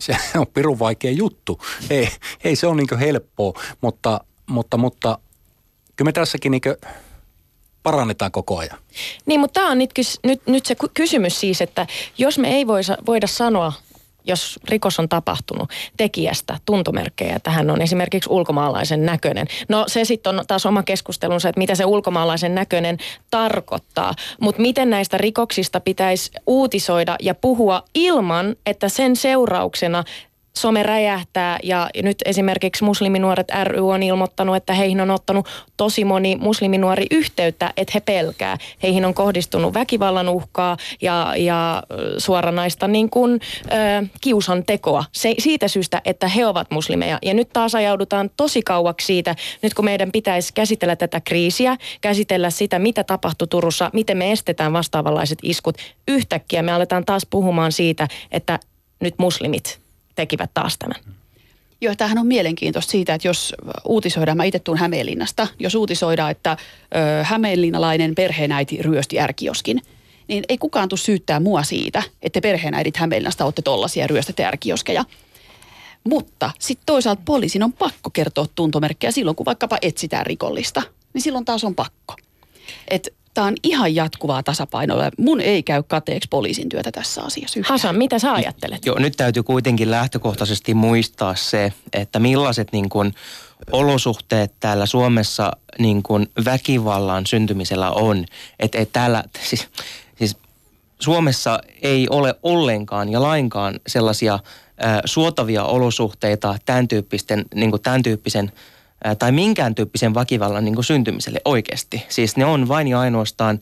se on pirun vaikea juttu. Ei, ei se ole niin helppoa, mutta, mutta, mutta kyllä me tässäkin niin parannetaan koko ajan. Niin, mutta tämä on nyt, nyt, nyt se kysymys siis, että jos me ei voida, voida sanoa jos rikos on tapahtunut tekijästä tuntomerkkejä, että hän on esimerkiksi ulkomaalaisen näköinen. No se sitten on taas oma keskustelunsa, että mitä se ulkomaalaisen näköinen tarkoittaa. Mutta miten näistä rikoksista pitäisi uutisoida ja puhua ilman, että sen seurauksena some räjähtää ja nyt esimerkiksi musliminuoret ry on ilmoittanut, että heihin on ottanut tosi moni musliminuori yhteyttä, että he pelkää. Heihin on kohdistunut väkivallan uhkaa ja, ja suoranaista niin kuin, ö, kiusan tekoa Se, siitä syystä, että he ovat muslimeja. Ja nyt taas ajaudutaan tosi kauaksi siitä, nyt kun meidän pitäisi käsitellä tätä kriisiä, käsitellä sitä, mitä tapahtui Turussa, miten me estetään vastaavanlaiset iskut. Yhtäkkiä me aletaan taas puhumaan siitä, että nyt muslimit tekivät taas tämän. Joo, tämähän on mielenkiintoista siitä, että jos uutisoidaan, mä itse tuun Hämeenlinnasta, jos uutisoidaan, että ö, hämeenlinnalainen perheenäiti ryösti ärkioskin, niin ei kukaan tule syyttää mua siitä, että perheenäidit Hämeenlinnasta olette tollaisia ryöstätte ärkioskeja. Mutta sitten toisaalta poliisin on pakko kertoa tuntomerkkejä silloin, kun vaikkapa etsitään rikollista. Niin silloin taas on pakko. Et tämä on ihan jatkuvaa tasapainoa. Mun ei käy kateeksi poliisin työtä tässä asiassa yhtään. Hasan, mitä sä ajattelet? Joo, nyt täytyy kuitenkin lähtökohtaisesti muistaa se, että millaiset niin kuin olosuhteet täällä Suomessa niin kuin väkivallan syntymisellä on. Että et täällä, siis, siis Suomessa ei ole ollenkaan ja lainkaan sellaisia ä, suotavia olosuhteita tämän, tyyppisten, niin kuin tämän tyyppisen – tai minkään tyyppisen väkivallan niin syntymiselle oikeasti. Siis ne on vain ja ainoastaan,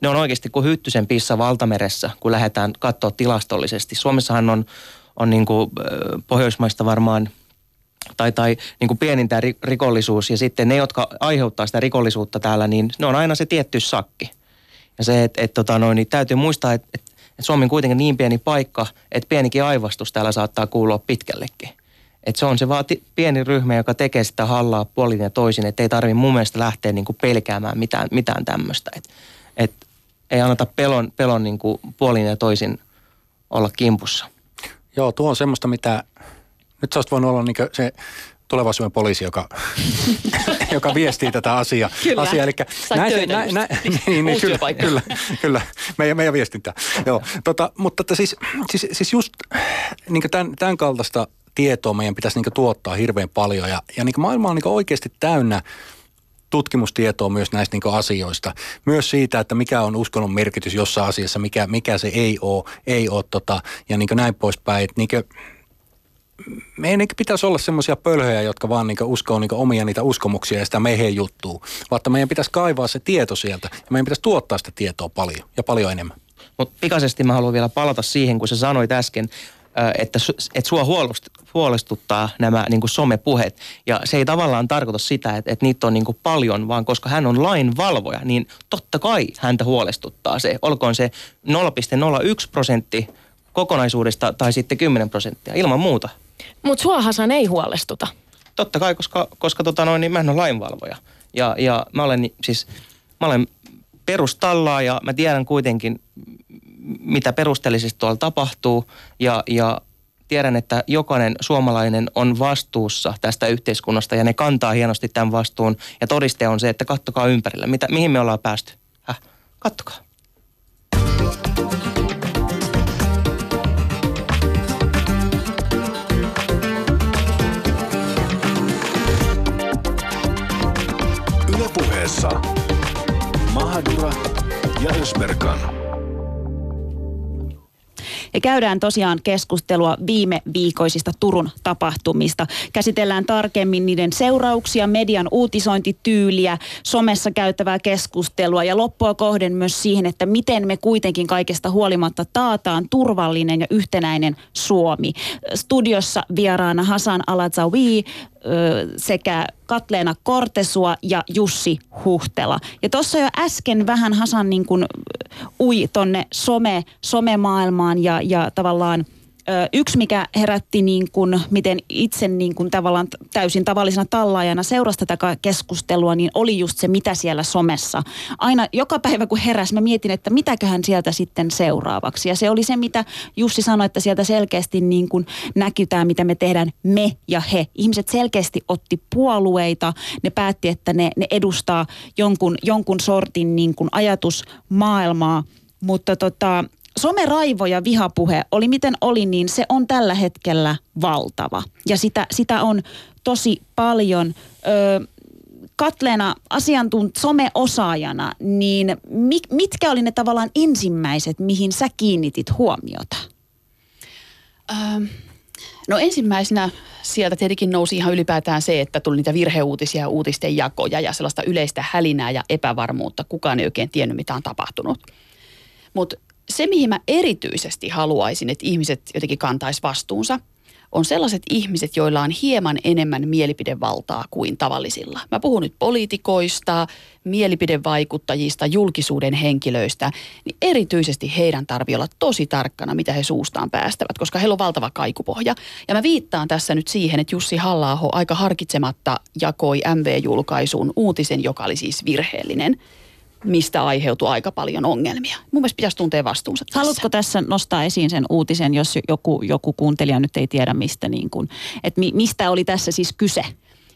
ne on oikeasti kuin hyttysen pissa valtameressä, kun lähdetään katsoa tilastollisesti. Suomessahan on, on niin kuin, Pohjoismaista varmaan tai, tai niin kuin pienintä rikollisuus ja sitten ne, jotka aiheuttaa sitä rikollisuutta täällä, niin ne on aina se tietty sakki. Ja se, että et, tota niin täytyy muistaa, että et, et Suomi on kuitenkin niin pieni paikka, että pienikin aivastus täällä saattaa kuulua pitkällekin. Et se on se vaan ti- pieni ryhmä, joka tekee sitä hallaa puolin ja toisin, että ei tarvitse mun mielestä lähteä niin kuin pelkäämään mitään, mitään tämmöistä. Et, et ei anneta pelon, pelon niin kuin puolin ja toisin olla kimpussa. Joo, tuo on semmoista, mitä nyt sä olisit voinut olla niin se tulevaisuuden poliisi, joka, <laughs> joka viestii tätä asiaa. Kyllä. Asia, eli näin, just. näin, <laughs> <laughs> niin, niin, kyllä, kyllä, kyllä, meidän, meidän viestintää. Joo, tota, mutta että siis, siis, siis just niin tämän, tämän kaltaista tietoa meidän pitäisi niin tuottaa hirveän paljon ja, ja niin maailma on niin oikeasti täynnä tutkimustietoa myös näistä niin asioista. Myös siitä, että mikä on uskonnon merkitys jossain asiassa, mikä, mikä se ei ole, ei ole tota, ja niin näin poispäin. Että niin meidän niin pitäisi olla semmoisia pölhöjä, jotka vaan niin uskoo niin omia niitä uskomuksia ja sitä meihin juttuu. Vaan meidän pitäisi kaivaa se tieto sieltä ja meidän pitäisi tuottaa sitä tietoa paljon ja paljon enemmän. Mutta pikaisesti mä haluan vielä palata siihen, kun sä sanoit äsken, että, että sua huolest- huolestuttaa nämä niin kuin somepuheet. Ja se ei tavallaan tarkoita sitä, että, että niitä on niin kuin paljon, vaan koska hän on lainvalvoja, niin totta kai häntä huolestuttaa se. Olkoon se 0,01 prosentti kokonaisuudesta tai sitten 10 prosenttia, ilman muuta. Mutta sua Hasan ei huolestuta. Totta kai, koska, koska tota noin, niin mä en ole lainvalvoja. Ja, ja mä olen siis, mä olen perustallaa ja mä tiedän kuitenkin, mitä perusteellisesti tuolla tapahtuu. Ja, ja tiedän, että jokainen suomalainen on vastuussa tästä yhteiskunnasta ja ne kantaa hienosti tämän vastuun. Ja todiste on se, että kattokaa ympärillä, mitä, mihin me ollaan päästy. Häh? Kattokaa. Ylepuheessa Mahadura ja Ösberkan. Ja käydään tosiaan keskustelua viime viikoisista Turun tapahtumista. Käsitellään tarkemmin niiden seurauksia, median uutisointityyliä, somessa käytävää keskustelua ja loppua kohden myös siihen, että miten me kuitenkin kaikesta huolimatta taataan turvallinen ja yhtenäinen Suomi. Studiossa vieraana Hasan Aladzawi ö, sekä Katleena Kortesua ja Jussi Huhtela. Ja tuossa jo äsken vähän Hasan niin kuin ui tonne some, somemaailmaan ja, ja tavallaan yksi, mikä herätti niin kuin, miten itse niin kuin tavallaan täysin tavallisena tallaajana seurasi tätä keskustelua, niin oli just se, mitä siellä somessa. Aina joka päivä kun heräs, mä mietin, että mitäköhän sieltä sitten seuraavaksi. Ja se oli se, mitä Jussi sanoi, että sieltä selkeästi niin kuin näkytään, mitä me tehdään me ja he. Ihmiset selkeästi otti puolueita, ne päätti, että ne, ne edustaa jonkun, jonkun sortin niin kuin ajatusmaailmaa, mutta tota, someraivo ja vihapuhe oli miten oli, niin se on tällä hetkellä valtava. Ja sitä, sitä on tosi paljon. Öö, Katleena asiantunt someosaajana, niin mi, mitkä oli ne tavallaan ensimmäiset, mihin sä kiinnitit huomiota? Ähm, No ensimmäisenä sieltä tietenkin nousi ihan ylipäätään se, että tuli niitä virheuutisia ja uutisten jakoja ja sellaista yleistä hälinää ja epävarmuutta. Kukaan ei oikein tiennyt, mitä on tapahtunut. Mutta se, mihin mä erityisesti haluaisin, että ihmiset jotenkin kantaisi vastuunsa, on sellaiset ihmiset, joilla on hieman enemmän mielipidevaltaa kuin tavallisilla. Mä puhun nyt poliitikoista, mielipidevaikuttajista, julkisuuden henkilöistä, niin erityisesti heidän tarvii olla tosi tarkkana, mitä he suustaan päästävät, koska heillä on valtava kaikupohja. Ja mä viittaan tässä nyt siihen, että Jussi halla aika harkitsematta jakoi MV-julkaisuun uutisen, joka oli siis virheellinen mistä aiheutui aika paljon ongelmia. Mun mielestä pitäisi tuntea vastuunsa tässä. Haluatko tässä nostaa esiin sen uutisen, jos joku, joku kuuntelija nyt ei tiedä mistä, niin kuin, että mi, mistä oli tässä siis kyse?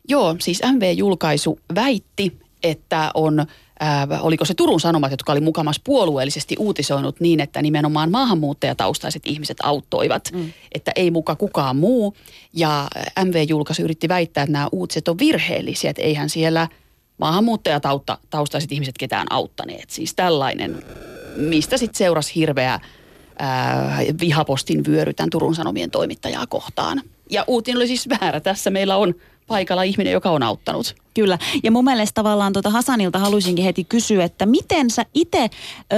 Joo, siis MV-julkaisu väitti, että on, ää, oliko se Turun Sanomat, jotka oli mukamas puolueellisesti uutisoinut niin, että nimenomaan maahanmuuttajataustaiset ihmiset auttoivat, mm. että ei muka kukaan muu. Ja MV-julkaisu yritti väittää, että nämä uutiset on virheellisiä, että eihän siellä maahanmuuttajataustaiset ihmiset ketään auttaneet. Siis tällainen, mistä sitten seurasi hirveä ää, vihapostin vyöry tämän Turun Sanomien toimittajaa kohtaan. Ja uutinen oli siis väärä. Tässä meillä on paikalla ihminen, joka on auttanut. Kyllä. Ja mun mielestä tavallaan tuota Hasanilta haluaisinkin heti kysyä, että miten sä itse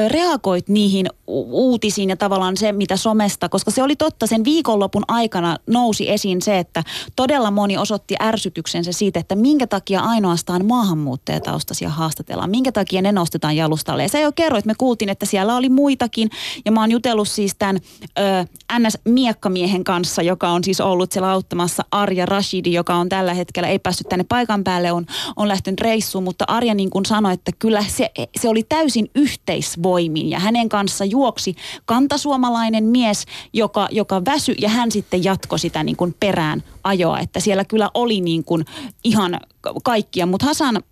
reagoit niihin uutisiin ja tavallaan se, mitä somesta, koska se oli totta, sen viikonlopun aikana nousi esiin se, että todella moni osoitti ärsytyksensä siitä, että minkä takia ainoastaan maahanmuuttajataustaisia haastatellaan, minkä takia ne nostetaan jalustalle. Ja sä jo kerroit, me kuultiin, että siellä oli muitakin, ja mä oon jutellut siis tämän ö, NS-miekkamiehen kanssa, joka on siis ollut siellä auttamassa Arja Rashidi, joka on tällä hetkellä, ei päässyt tänne paikan päälle, on, on lähtenyt reissuun, mutta Arja niin kuin sanoi, että kyllä se, se oli täysin yhteisvoimin ja hänen kanssa juoksi kantasuomalainen mies, joka, joka väsy ja hän sitten jatkoi sitä niin kuin perään ajoa, että siellä kyllä oli niin kuin ihan kaikkia, mutta Hasan,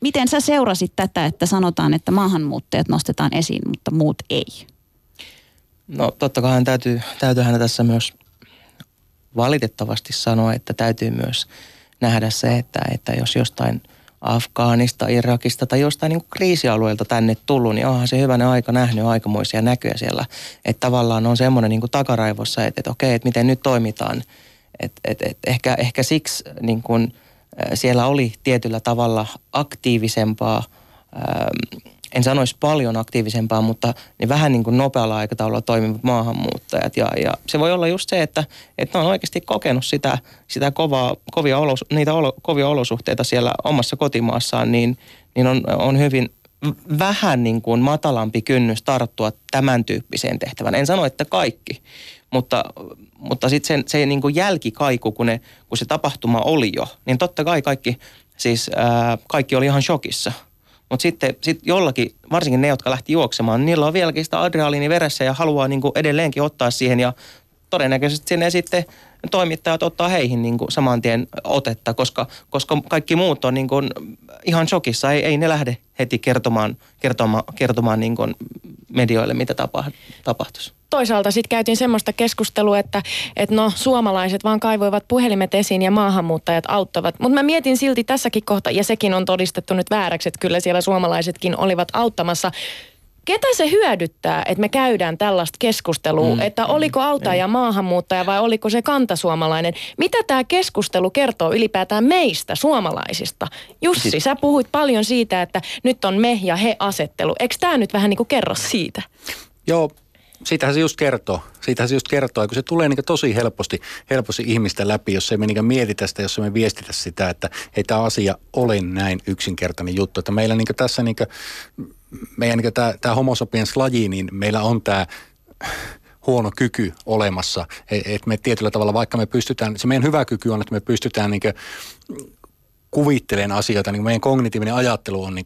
miten sä seurasit tätä, että sanotaan, että maahanmuuttajat nostetaan esiin, mutta muut ei? No totta kai täytyy, täytyyhän tässä myös valitettavasti sanoa, että täytyy myös nähdä se, että, että jos jostain Afgaanista, Irakista tai jostain niin kriisialueelta tänne tullut, niin onhan se hyvänä aika nähnyt aikamoisia näköjä siellä. Että tavallaan on semmoinen niin takaraivossa, että, että okei, että miten nyt toimitaan. Että, että, että ehkä, ehkä siksi niin kuin, siellä oli tietyllä tavalla aktiivisempaa en sanoisi paljon aktiivisempaa, mutta niin vähän niin kuin nopealla aikataululla toimivat maahanmuuttajat. Ja, ja se voi olla just se, että, että ne on oikeasti kokenut sitä, sitä kovaa, kovia olos, niitä olo, kovia olosuhteita siellä omassa kotimaassaan, niin, niin on, on hyvin vähän niin kuin matalampi kynnys tarttua tämän tyyppiseen tehtävään. En sano, että kaikki, mutta, mutta sitten se, niin kuin jälkikaiku, kun, ne, kun se tapahtuma oli jo, niin totta kai kaikki, siis ää, kaikki oli ihan shokissa – mutta sitten sit jollakin, varsinkin ne, jotka lähti juoksemaan, niin niillä on vieläkin sitä adrenaliini veressä ja haluaa niin kuin edelleenkin ottaa siihen ja todennäköisesti sinne sitten toimittajat ottaa heihin niin kuin saman tien otetta, koska, koska kaikki muut on niin kuin ihan shokissa. Ei, ei ne lähde heti kertomaan, kertomaan, kertomaan niin kuin medioille, mitä tapahtuisi toisaalta sitten käytiin semmoista keskustelua, että, että no suomalaiset vaan kaivoivat puhelimet esiin ja maahanmuuttajat auttavat. Mutta mä mietin silti tässäkin kohta, ja sekin on todistettu nyt vääräksi, että kyllä siellä suomalaisetkin olivat auttamassa ketä se hyödyttää, että me käydään tällaista keskustelua, mm, että oliko autaja mm, maahanmuuttaja vai oliko se kantasuomalainen? Mitä tämä keskustelu kertoo ylipäätään meistä, suomalaisista? Jussi, siis... sä puhuit paljon siitä, että nyt on me ja he asettelu. Eikö tämä nyt vähän niin kuin kerro siitä? Joo, siitähän se just kertoo. Siitähän se just kertoo, kun se tulee niin tosi helposti, helposti ihmistä läpi, jos ei me niin mietitä sitä, jos me viestitä sitä, että ei tämä asia ole näin yksinkertainen juttu. Että meillä niin tässä niin meidän niin tämä, tämä homo laji, niin meillä on tämä huono kyky olemassa. Että me tietyllä tavalla, vaikka me pystytään, se meidän hyvä kyky on, että me pystytään niin kuvittelemaan asioita, niin meidän kognitiivinen ajattelu on niin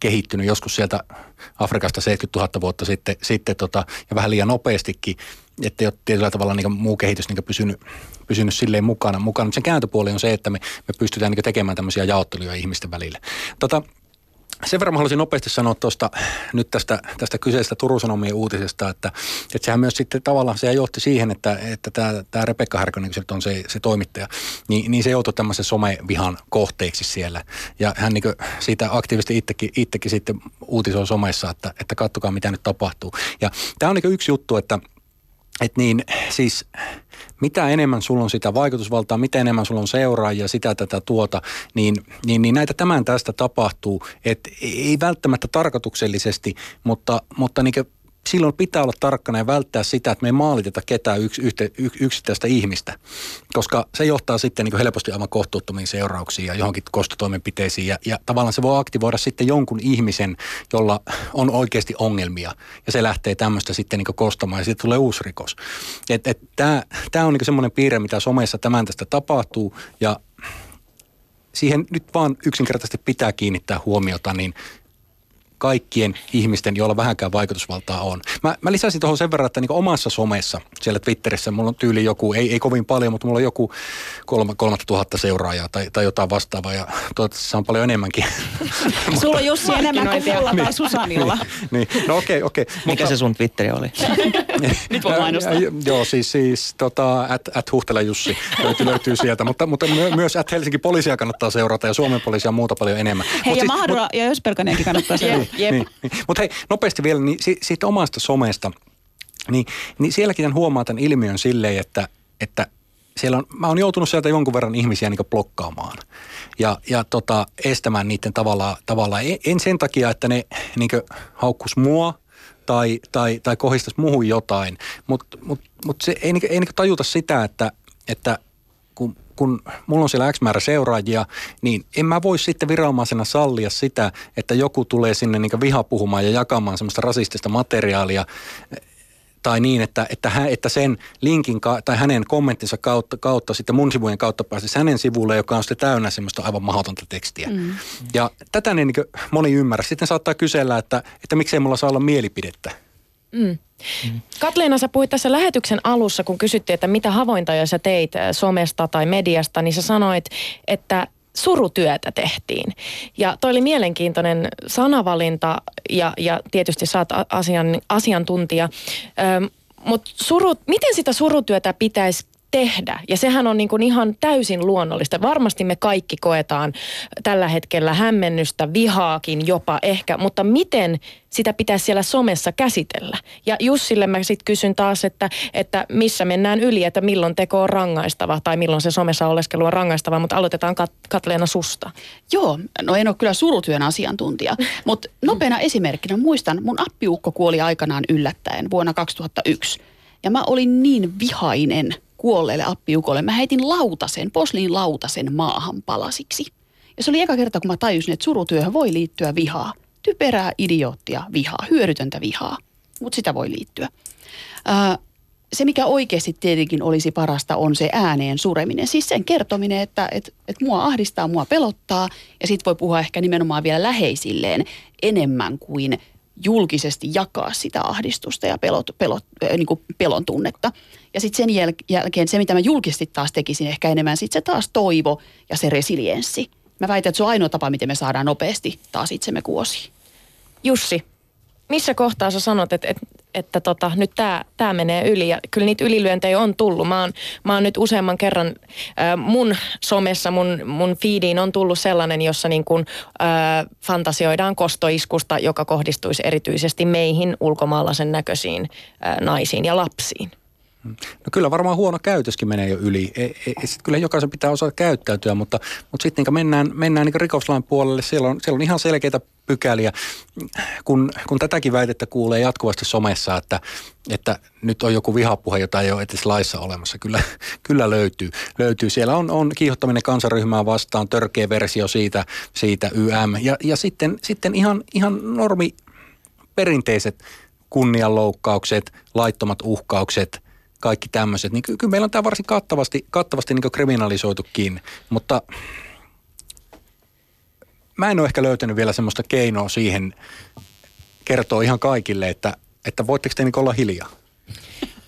kehittynyt joskus sieltä Afrikasta 70 000 vuotta sitten, sitten tota, ja vähän liian nopeastikin, että ei ole tietyllä tavalla niin muu kehitys niin pysynyt, pysynyt silleen mukana. mukana. Mutta sen kääntöpuoli on se, että me, me pystytään niin tekemään tämmöisiä jaotteluja ihmisten välillä. Tota, sen verran haluaisin nopeasti sanoa tuosta nyt tästä, tästä kyseisestä Turun Sanomien uutisesta, että, että sehän myös sitten tavallaan se johti siihen, että, että tämä, tämä Rebekka Härkönen, se on se, se toimittaja, niin, niin se joutui tämmöisen somevihan kohteeksi siellä. Ja hän niin siitä aktiivisesti itsekin, itsekin sitten uutisoi somessa, että, että kattokaa mitä nyt tapahtuu. Ja tämä on niin yksi juttu, että, että niin siis – mitä enemmän sulla on sitä vaikutusvaltaa, mitä enemmän sulla on seuraajia, sitä tätä tuota, niin, niin, niin näitä tämän tästä tapahtuu. että ei välttämättä tarkoituksellisesti, mutta, mutta niin silloin pitää olla tarkkana ja välttää sitä, että me ei maaliteta ketään yks, yks, yksittäistä ihmistä, koska se johtaa sitten niin helposti aivan kohtuuttomiin seurauksiin ja johonkin kostotoimenpiteisiin. Ja, ja tavallaan se voi aktivoida sitten jonkun ihmisen, jolla on oikeasti ongelmia. Ja se lähtee tämmöistä sitten niin kostamaan ja sitten tulee uusi rikos. Tämä on niin semmoinen piirre, mitä somessa tämän tästä tapahtuu. Ja siihen nyt vaan yksinkertaisesti pitää kiinnittää huomiota, niin kaikkien ihmisten, joilla vähänkään vaikutusvaltaa on. Mä, mä lisäsin tuohon sen verran, että niin omassa somessa, siellä Twitterissä, mulla on tyyli joku, ei, ei kovin paljon, mutta mulla on joku kolme, kolmatta tuhatta seuraajaa tai, tai jotain vastaavaa ja toivottavasti se on paljon enemmänkin. <laughs> Sulla on Jussi enemmän kuin mulla tai Susanilla. niin, niin, no okei, okay, okei. Okay. Mikä mutta, se sun Twitteri oli? <laughs> Nyt voi mainostaa. Joo, siis, siis tota, at, at Huhtela Jussi löytyy, löytyy sieltä, mutta, mutta myös at Helsinki poliisia kannattaa seurata ja Suomen poliisia muuta paljon enemmän. Hei, mut ja siis, Mahdura mut, ja Ösperkanenkin kannattaa <laughs> seurata. Niin, niin. Mutta hei, nopeasti vielä niin si, siitä omasta somesta. Niin, niin sielläkin huomaa tämän ilmiön silleen, että, että siellä on, mä oon joutunut sieltä jonkun verran ihmisiä niin blokkaamaan ja, ja tota, estämään niiden tavalla, tavalla. En, en sen takia, että ne niin haukkus mua tai, tai, tai kohistaisi muuhun jotain, mutta mut, mut se ei, ei niin tajuta sitä, että, että kun, kun mulla on siellä X määrä seuraajia, niin en mä voi sitten viranomaisena sallia sitä, että joku tulee sinne niin vihapuhumaan ja jakamaan semmoista rasistista materiaalia tai niin, että, että, hä, että sen linkin ka, tai hänen kommenttinsa kautta, kautta sitten mun sivujen kautta pääsisi hänen sivulle, joka on sitten täynnä semmoista aivan mahdotonta tekstiä. Mm. Ja tätä niin, niin moni ymmärrä. Sitten saattaa kysellä, että, että miksei mulla saa olla mielipidettä. Mm. Mm. Katleena, sä puhuit tässä lähetyksen alussa, kun kysyttiin, että mitä havaintoja sä teit äh, somesta tai mediasta, niin sä sanoit, että surutyötä tehtiin. Ja toi oli mielenkiintoinen sanavalinta ja, ja tietysti sä oot asian, asiantuntija. Mutta miten sitä surutyötä pitäisi tehdä. Ja sehän on niin kuin ihan täysin luonnollista. Varmasti me kaikki koetaan tällä hetkellä hämmennystä, vihaakin jopa ehkä, mutta miten sitä pitäisi siellä somessa käsitellä? Ja Jussille mä sitten kysyn taas, että, että missä mennään yli, että milloin teko on rangaistava tai milloin se somessa oleskelu on rangaistava, mutta aloitetaan Kat- Katleena susta. Joo, no en ole kyllä surutyön asiantuntija, <laughs> mutta nopeana esimerkkinä muistan, mun appiukko kuoli aikanaan yllättäen vuonna 2001. Ja mä olin niin vihainen – kuolleelle appiukolle. Mä heitin lautasen, posliin lautasen maahan palasiksi. Ja se oli eka kerta, kun mä tajusin, että surutyöhön voi liittyä vihaa. Typerää, idioottia, vihaa, hyödytöntä vihaa. Mutta sitä voi liittyä. Ää, se, mikä oikeasti tietenkin olisi parasta, on se ääneen sureminen. Siis sen kertominen, että, että, että mua ahdistaa, mua pelottaa. Ja sitten voi puhua ehkä nimenomaan vielä läheisilleen enemmän kuin julkisesti jakaa sitä ahdistusta ja pelot, pelot, niin kuin pelon tunnetta. Ja sitten sen jäl- jälkeen se, mitä mä julkisesti taas tekisin ehkä enemmän, sitten se taas toivo ja se resilienssi. Mä väitän, että se on ainoa tapa, miten me saadaan nopeasti taas itsemme kuosiin. Jussi, missä kohtaa sä sanot, että, että, että tota, nyt tämä tää menee yli? Ja kyllä niitä ylilyöntejä on tullut. Mä oon, mä oon nyt useamman kerran äh, mun somessa, mun, mun feediin on tullut sellainen, jossa niin kun, äh, fantasioidaan kostoiskusta, joka kohdistuisi erityisesti meihin ulkomaalaisen näköisiin äh, naisiin ja lapsiin. No kyllä varmaan huono käytöskin menee jo yli. Ei, ei, sit kyllä jokaisen pitää osata käyttäytyä, mutta, mutta sitten niin mennään, mennään niin rikoslain puolelle. Siellä on, siellä on ihan selkeitä pykäliä. Kun, kun tätäkin väitettä kuulee jatkuvasti somessa, että, että nyt on joku vihapuhe, jota ei ole edes laissa olemassa. Kyllä, kyllä löytyy. löytyy. Siellä on, on kiihottaminen kansanryhmää vastaan, törkeä versio siitä, siitä YM. Ja, ja sitten, sitten ihan, ihan normi perinteiset kunnianloukkaukset, laittomat uhkaukset – kaikki tämmöiset, niin kyllä meillä on tämä varsin kattavasti, kattavasti niin kriminalisoitukin, mutta mä en ole ehkä löytänyt vielä semmoista keinoa siihen kertoa ihan kaikille, että, että voitteko te niin olla hiljaa.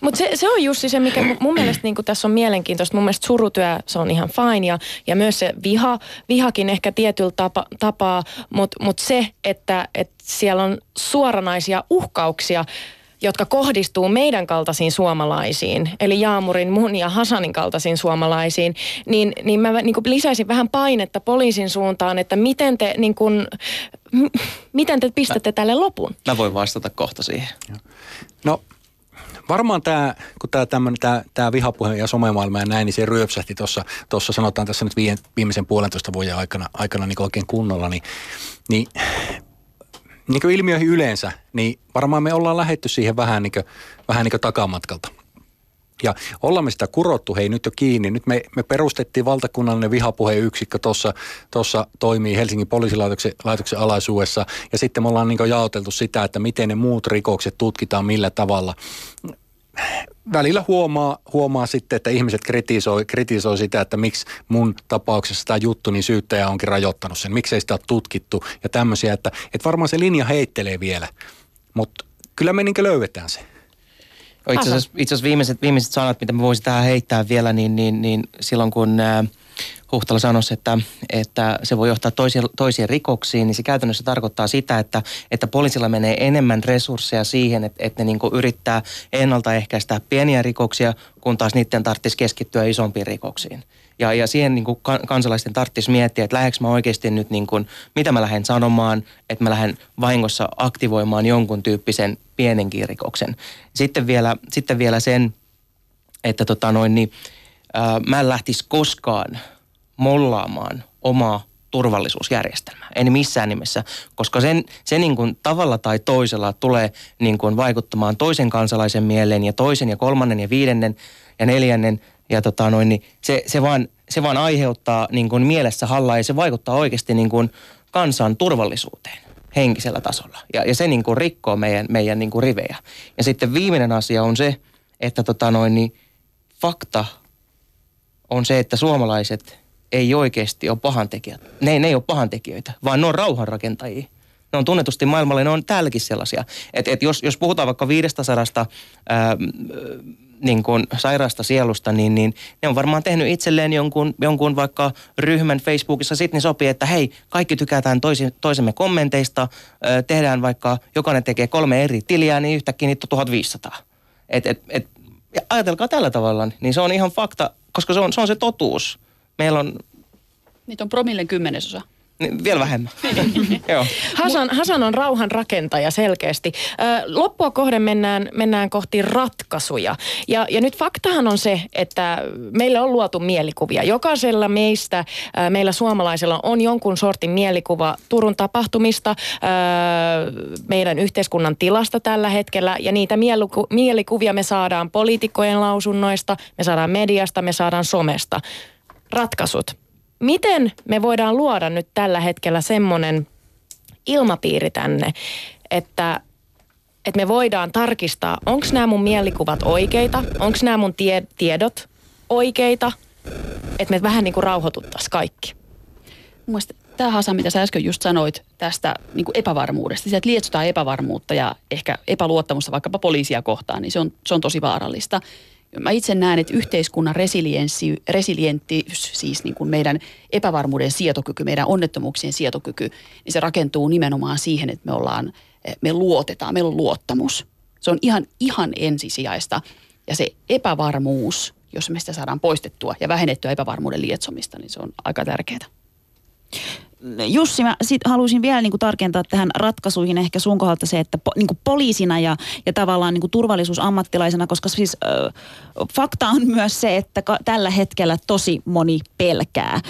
Mutta se, se on just se, mikä mun mielestä niin tässä on mielenkiintoista. Mun mielestä surutyö, se on ihan fine ja, ja myös se viha, vihakin ehkä tietyllä tapa, tapaa, mutta mut se, että, että siellä on suoranaisia uhkauksia – jotka kohdistuu meidän kaltaisiin suomalaisiin, eli Jaamurin, mun ja Hasanin kaltaisiin suomalaisiin, niin, niin mä niin kuin lisäisin vähän painetta poliisin suuntaan, että miten te, niin kuin, m- miten te pistätte mä, tälle lopun? Mä voin vastata kohta siihen. No varmaan tämä, kun tämä tämä, tämä vihapuhe ja somemaailma ja näin, niin se ryöpsähti tuossa, tuossa sanotaan tässä nyt viimeisen puolentoista vuoden aikana, aikana niin oikein kunnolla, niin, niin niin kuin ilmiöihin yleensä, niin varmaan me ollaan lähetty siihen vähän niin kuin, vähän niin kuin takamatkalta. Ja ollaan me sitä kurottu, hei nyt jo kiinni. Nyt me, me perustettiin valtakunnallinen vihapuheyksikkö, tuossa tossa toimii Helsingin poliisilaitoksen laitoksen alaisuudessa. Ja sitten me ollaan niin jaoteltu sitä, että miten ne muut rikokset tutkitaan millä tavalla välillä huomaa, huomaa sitten, että ihmiset kritisoi, kritisoi sitä, että miksi mun tapauksessa tämä juttu, niin syyttäjä onkin rajoittanut sen. Miksei sitä ole tutkittu ja tämmöisiä, että, että varmaan se linja heittelee vielä. Mutta kyllä me niin löydetään se. Itse asiassa, itse asiassa viimeiset, viimeiset sanat, mitä mä voisin tähän heittää vielä, niin, niin, niin silloin kun ää, Huhtala sanoi, että, että se voi johtaa toisiin, toisiin rikoksiin, niin se käytännössä tarkoittaa sitä, että, että poliisilla menee enemmän resursseja siihen, että, että ne niin yrittää ennaltaehkäistä pieniä rikoksia, kun taas niiden tarvitsisi keskittyä isompiin rikoksiin. Ja, ja siihen niin kuin kansalaisten tarvitsisi miettiä, että lähdekö mä oikeasti nyt, niin kuin, mitä mä lähden sanomaan, että mä lähden vahingossa aktivoimaan jonkun tyyppisen pienenkin rikoksen. Sitten vielä, sitten vielä sen, että tota noin, niin, ää, mä en lähtisi koskaan mollaamaan omaa turvallisuusjärjestelmää. En missään nimessä, koska sen, se niin kuin tavalla tai toisella tulee niin kuin vaikuttamaan toisen kansalaisen mieleen ja toisen ja kolmannen ja viidennen ja neljännen ja tota noin, niin se, se, vaan, se vaan aiheuttaa niin kuin mielessä hallaa ja se vaikuttaa oikeasti niin kuin kansan turvallisuuteen henkisellä tasolla. Ja, ja se niin kuin rikkoo meidän, meidän niin kuin rivejä. Ja sitten viimeinen asia on se, että tota noin, niin fakta on se, että suomalaiset ei oikeasti ole pahantekijät. Ne, ne ei ole pahantekijöitä, vaan ne on rauhanrakentajia. Ne on tunnetusti maailmalle, ne on täälläkin sellaisia. Että et jos, jos puhutaan vaikka 500 ää, niin kuin sairaasta sielusta, niin, niin ne on varmaan tehnyt itselleen jonkun, jonkun vaikka ryhmän Facebookissa sitten niin sopii, että hei, kaikki tykätään toisi, toisemme kommenteista, ää, tehdään vaikka, jokainen tekee kolme eri tiliä, niin yhtäkkiä niitä on 1500. Et, et, et, ja ajatelkaa tällä tavalla, niin se on ihan fakta, koska se on se, on se totuus. Meillä on Niitä on promillen kymmenesosa. niin, vielä vähemmän. <laughs> Joo. Hasan, Hasan on rauhan rakentaja selkeästi. Ö, Loppua kohden mennään, mennään kohti ratkaisuja. Ja, ja nyt faktahan on se, että meillä on luotu mielikuvia. Jokaisella meistä, meillä suomalaisilla on jonkun sortin mielikuva Turun tapahtumista, ö, meidän yhteiskunnan tilasta tällä hetkellä. Ja niitä mieliku, mielikuvia me saadaan poliitikkojen lausunnoista, me saadaan mediasta, me saadaan somesta. Ratkaisut miten me voidaan luoda nyt tällä hetkellä semmoinen ilmapiiri tänne, että, että me voidaan tarkistaa, onko nämä mun mielikuvat oikeita, onko nämä mun tie, tiedot oikeita, että me vähän niin kuin rauhoituttaisiin kaikki. Mun mielestä tämä Hasa, mitä sä äsken just sanoit tästä niin kuin epävarmuudesta, että lietsotaan epävarmuutta ja ehkä epäluottamusta vaikkapa poliisia kohtaan, niin se on, se on tosi vaarallista. Mä itse näen, että yhteiskunnan resilienssi, resilienttiys, siis niin kuin meidän epävarmuuden sietokyky, meidän onnettomuuksien sietokyky, niin se rakentuu nimenomaan siihen, että me ollaan, me luotetaan, meillä on luottamus. Se on ihan, ihan ensisijaista. Ja se epävarmuus, jos me sitä saadaan poistettua ja vähennettyä epävarmuuden lietsomista, niin se on aika tärkeää. Jussi, mä sit haluaisin vielä niin kuin tarkentaa tähän ratkaisuihin ehkä sun kohdalta se, että po, niin kuin poliisina ja, ja tavallaan niin kuin turvallisuusammattilaisena, koska siis ö, fakta on <laughs> myös se, että ka, tällä hetkellä tosi moni pelkää.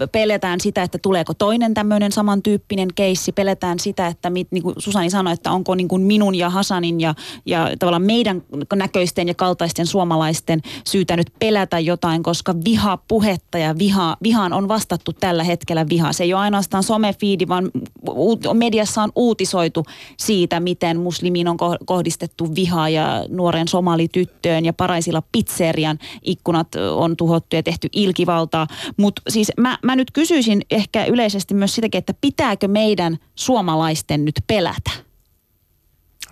Ö, pelätään sitä, että tuleeko toinen tämmöinen samantyyppinen keissi, pelätään sitä, että mit, niin kuin Susani sanoi, että onko niin kuin minun ja Hasanin ja, ja tavallaan meidän näköisten ja kaltaisten suomalaisten syytä nyt pelätä jotain, koska viha puhetta ja viha, vihaan on vastattu tällä hetkellä vihaa. Se ei ole ainoastaan somefiidi, vaan mediassa on uutisoitu siitä, miten muslimiin on kohdistettu vihaa ja nuoren somalityttöön ja Paraisilla pizzerian ikkunat on tuhottu ja tehty ilkivaltaa. Mutta siis mä, mä nyt kysyisin ehkä yleisesti myös sitäkin, että pitääkö meidän suomalaisten nyt pelätä?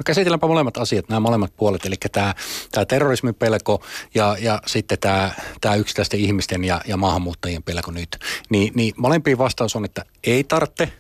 No käsitelläänpä molemmat asiat, nämä molemmat puolet, eli tämä, tämä terrorismin pelko ja, ja sitten tämä, tämä yksittäisten ihmisten ja, ja maahanmuuttajien pelko nyt. Niin, niin molempiin vastaus on, että ei tarvitse,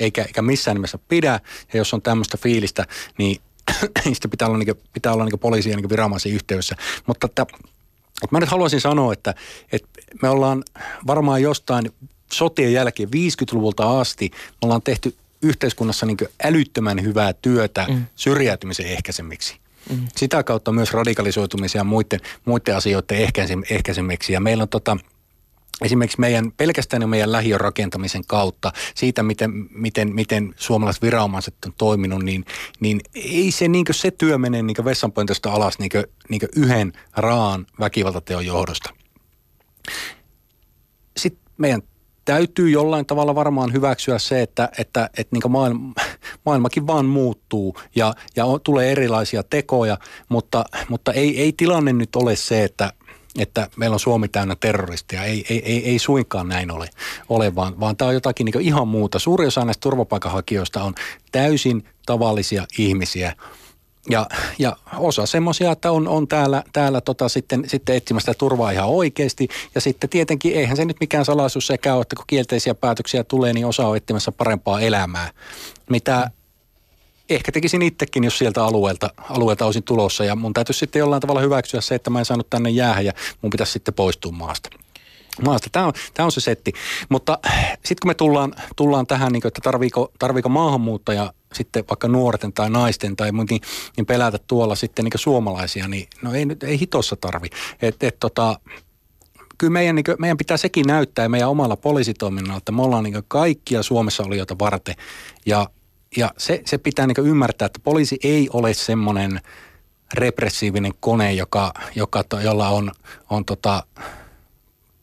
eikä, eikä missään nimessä pidä, ja jos on tämmöistä fiilistä, niin <clears throat> sitä pitää olla, niin pitää olla niin poliisi ja niin viranomaisen yhteydessä. Mutta että, että mä nyt haluaisin sanoa, että, että me ollaan varmaan jostain sotien jälkeen 50-luvulta asti, me ollaan tehty yhteiskunnassa niin älyttömän hyvää työtä mm. syrjäytymisen ehkäisemiksi. Mm. Sitä kautta myös radikalisoitumisen ja muiden, muiden asioiden ehkäisemiksi. Ja meillä on tota, esimerkiksi meidän, pelkästään meidän lähiön rakentamisen kautta, siitä miten, miten, miten suomalaiset viranomaiset on toiminut, niin, niin ei se, niin se työ mene niin vessanpöntöstä alas niin kuin, niin yhden raan väkivaltateon johdosta. Sitten meidän täytyy jollain tavalla varmaan hyväksyä se, että, että, että niin maailma, maailmakin vaan muuttuu ja, ja on, tulee erilaisia tekoja, mutta, mutta ei, ei tilanne nyt ole se, että, että meillä on Suomi täynnä terroristia. Ei, ei, ei, ei suinkaan näin ole, ole vaan, vaan tämä on jotakin niin ihan muuta. Suuri osa näistä turvapaikanhakijoista on täysin tavallisia ihmisiä – ja, ja osa semmoisia, että on, on täällä, täällä tota sitten, sitten etsimästä turvaa ihan oikeasti. Ja sitten tietenkin eihän se nyt mikään salaisuus sekä ole, että kun kielteisiä päätöksiä tulee, niin osa on etsimässä parempaa elämää. Mitä ehkä tekisin itsekin, jos sieltä alueelta, alueelta olisin tulossa. Ja mun täytyisi sitten jollain tavalla hyväksyä se, että mä en saanut tänne jäädä ja mun pitäisi sitten poistua maasta maasta. Tämä on, tämä on se setti. Mutta sitten kun me tullaan, tullaan tähän, niin kuin, että tarviiko, tarviiko maahanmuuttaja sitten vaikka nuorten tai naisten tai muuten, niin pelätä tuolla sitten niin suomalaisia, niin no ei nyt ei hitossa tarvi. Et, et, tota, kyllä meidän, niin kuin, meidän pitää sekin näyttää meidän omalla poliisitoiminnalla, että me ollaan niin kaikkia Suomessa olijoita varten. Ja, ja se, se pitää niin ymmärtää, että poliisi ei ole semmoinen repressiivinen kone, joka, joka, jolla on, on tota,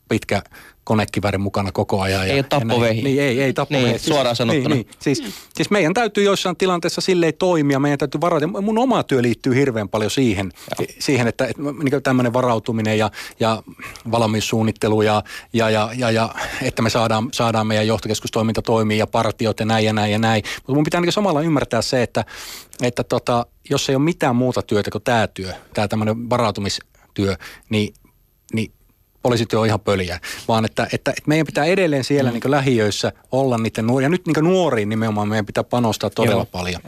pitkä konekiväri mukana koko ajan. Ei ole tappovehi. Niin, ei, ei tappovehi. Niin, siis, suoraan sanottuna. Niin, niin. Siis, siis meidän täytyy joissain tilanteissa silleen toimia, meidän täytyy varata. Mun oma työ liittyy hirveän paljon siihen, Joo. siihen että, että niin tämmöinen varautuminen ja, ja valmiussuunnittelu ja, ja, ja, ja, ja että me saadaan, saadaan meidän johtokeskustoiminta toimii ja partiot ja näin ja näin ja näin. Mutta mun pitää niin samalla ymmärtää se, että, että tota, jos ei ole mitään muuta työtä kuin tämä työ, tämä tämmöinen varautumistyö, niin, niin poliisityö on ihan pöliä, vaan että, että, että meidän pitää edelleen siellä mm. niin lähiöissä olla niiden nuoria. Ja nyt niin nuoriin nimenomaan meidän pitää panostaa todella Joo. paljon.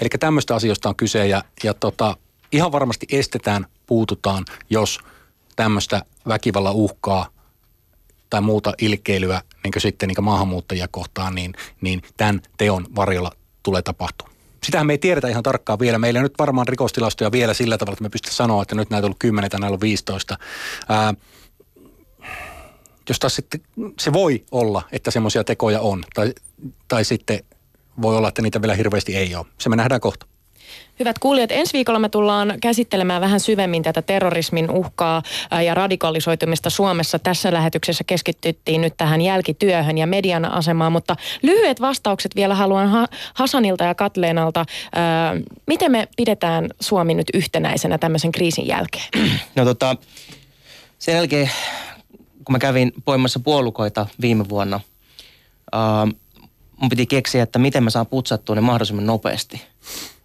Eli tämmöistä asioista on kyse ja, ja tota, ihan varmasti estetään, puututaan, jos tämmöistä väkivalla uhkaa tai muuta ilkeilyä niin sitten niin maahanmuuttajia kohtaan, niin, niin tämän teon varjolla tulee tapahtua. Sitähän me ei tiedetä ihan tarkkaan vielä. Meillä on nyt varmaan rikostilastoja vielä sillä tavalla, että me pystytään sanoa, että nyt näitä on ollut 10 tai näillä on 15. Ää, jos taas sitten se voi olla, että semmoisia tekoja on, tai, tai sitten voi olla, että niitä vielä hirveästi ei ole. Se me nähdään kohta. Hyvät kuulijat, ensi viikolla me tullaan käsittelemään vähän syvemmin tätä terrorismin uhkaa ja radikalisoitumista Suomessa. Tässä lähetyksessä keskityttiin nyt tähän jälkityöhön ja median asemaan, mutta lyhyet vastaukset vielä haluan Hasanilta ja Katleenalta. Miten me pidetään Suomi nyt yhtenäisenä tämmöisen kriisin jälkeen? <clears throat> No tota, sen jälkeen, kun mä kävin poimassa puolukoita viime vuonna, mun piti keksiä, että miten mä saan putsattua ne mahdollisimman nopeasti –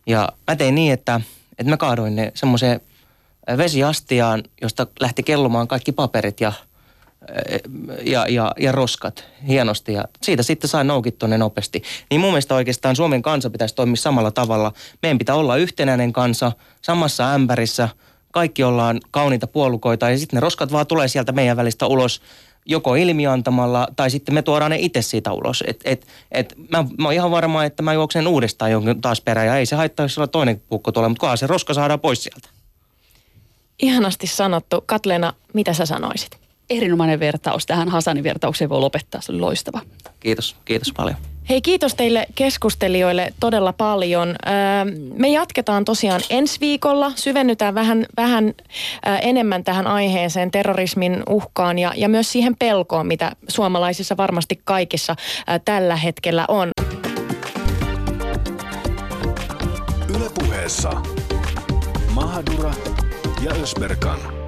ja mä tein niin, että, että mä kaadoin ne semmoiseen vesiastiaan, josta lähti kellumaan kaikki paperit ja, ja, ja, ja roskat hienosti. Ja siitä sitten sain noukittua ne nopeasti. Niin mun mielestä oikeastaan Suomen kansa pitäisi toimia samalla tavalla. Meidän pitää olla yhtenäinen kansa samassa ämpärissä. Kaikki ollaan kauniita puolukoita ja sitten ne roskat vaan tulee sieltä meidän välistä ulos joko ilmiantamalla tai sitten me tuodaan ne itse siitä ulos. Et, et, et mä, mä oon ihan varma, että mä juoksen uudestaan jonkin taas perään ja ei se haittaa, jos toinen pukko tulee, mutta kunhan se roska saadaan pois sieltä. Ihanasti sanottu. Katleena, mitä sä sanoisit? Erinomainen vertaus. Tähän Hasanin vertaukseen voi lopettaa. Se oli loistava. Kiitos, kiitos paljon. Hei, kiitos teille keskustelijoille todella paljon. Öö, me jatketaan tosiaan ensi viikolla. Syvennytään vähän, vähän enemmän tähän aiheeseen, terrorismin uhkaan ja, ja myös siihen pelkoon, mitä suomalaisissa varmasti kaikissa tällä hetkellä on. Ylepuheessa Mahadura ja Ösberkan.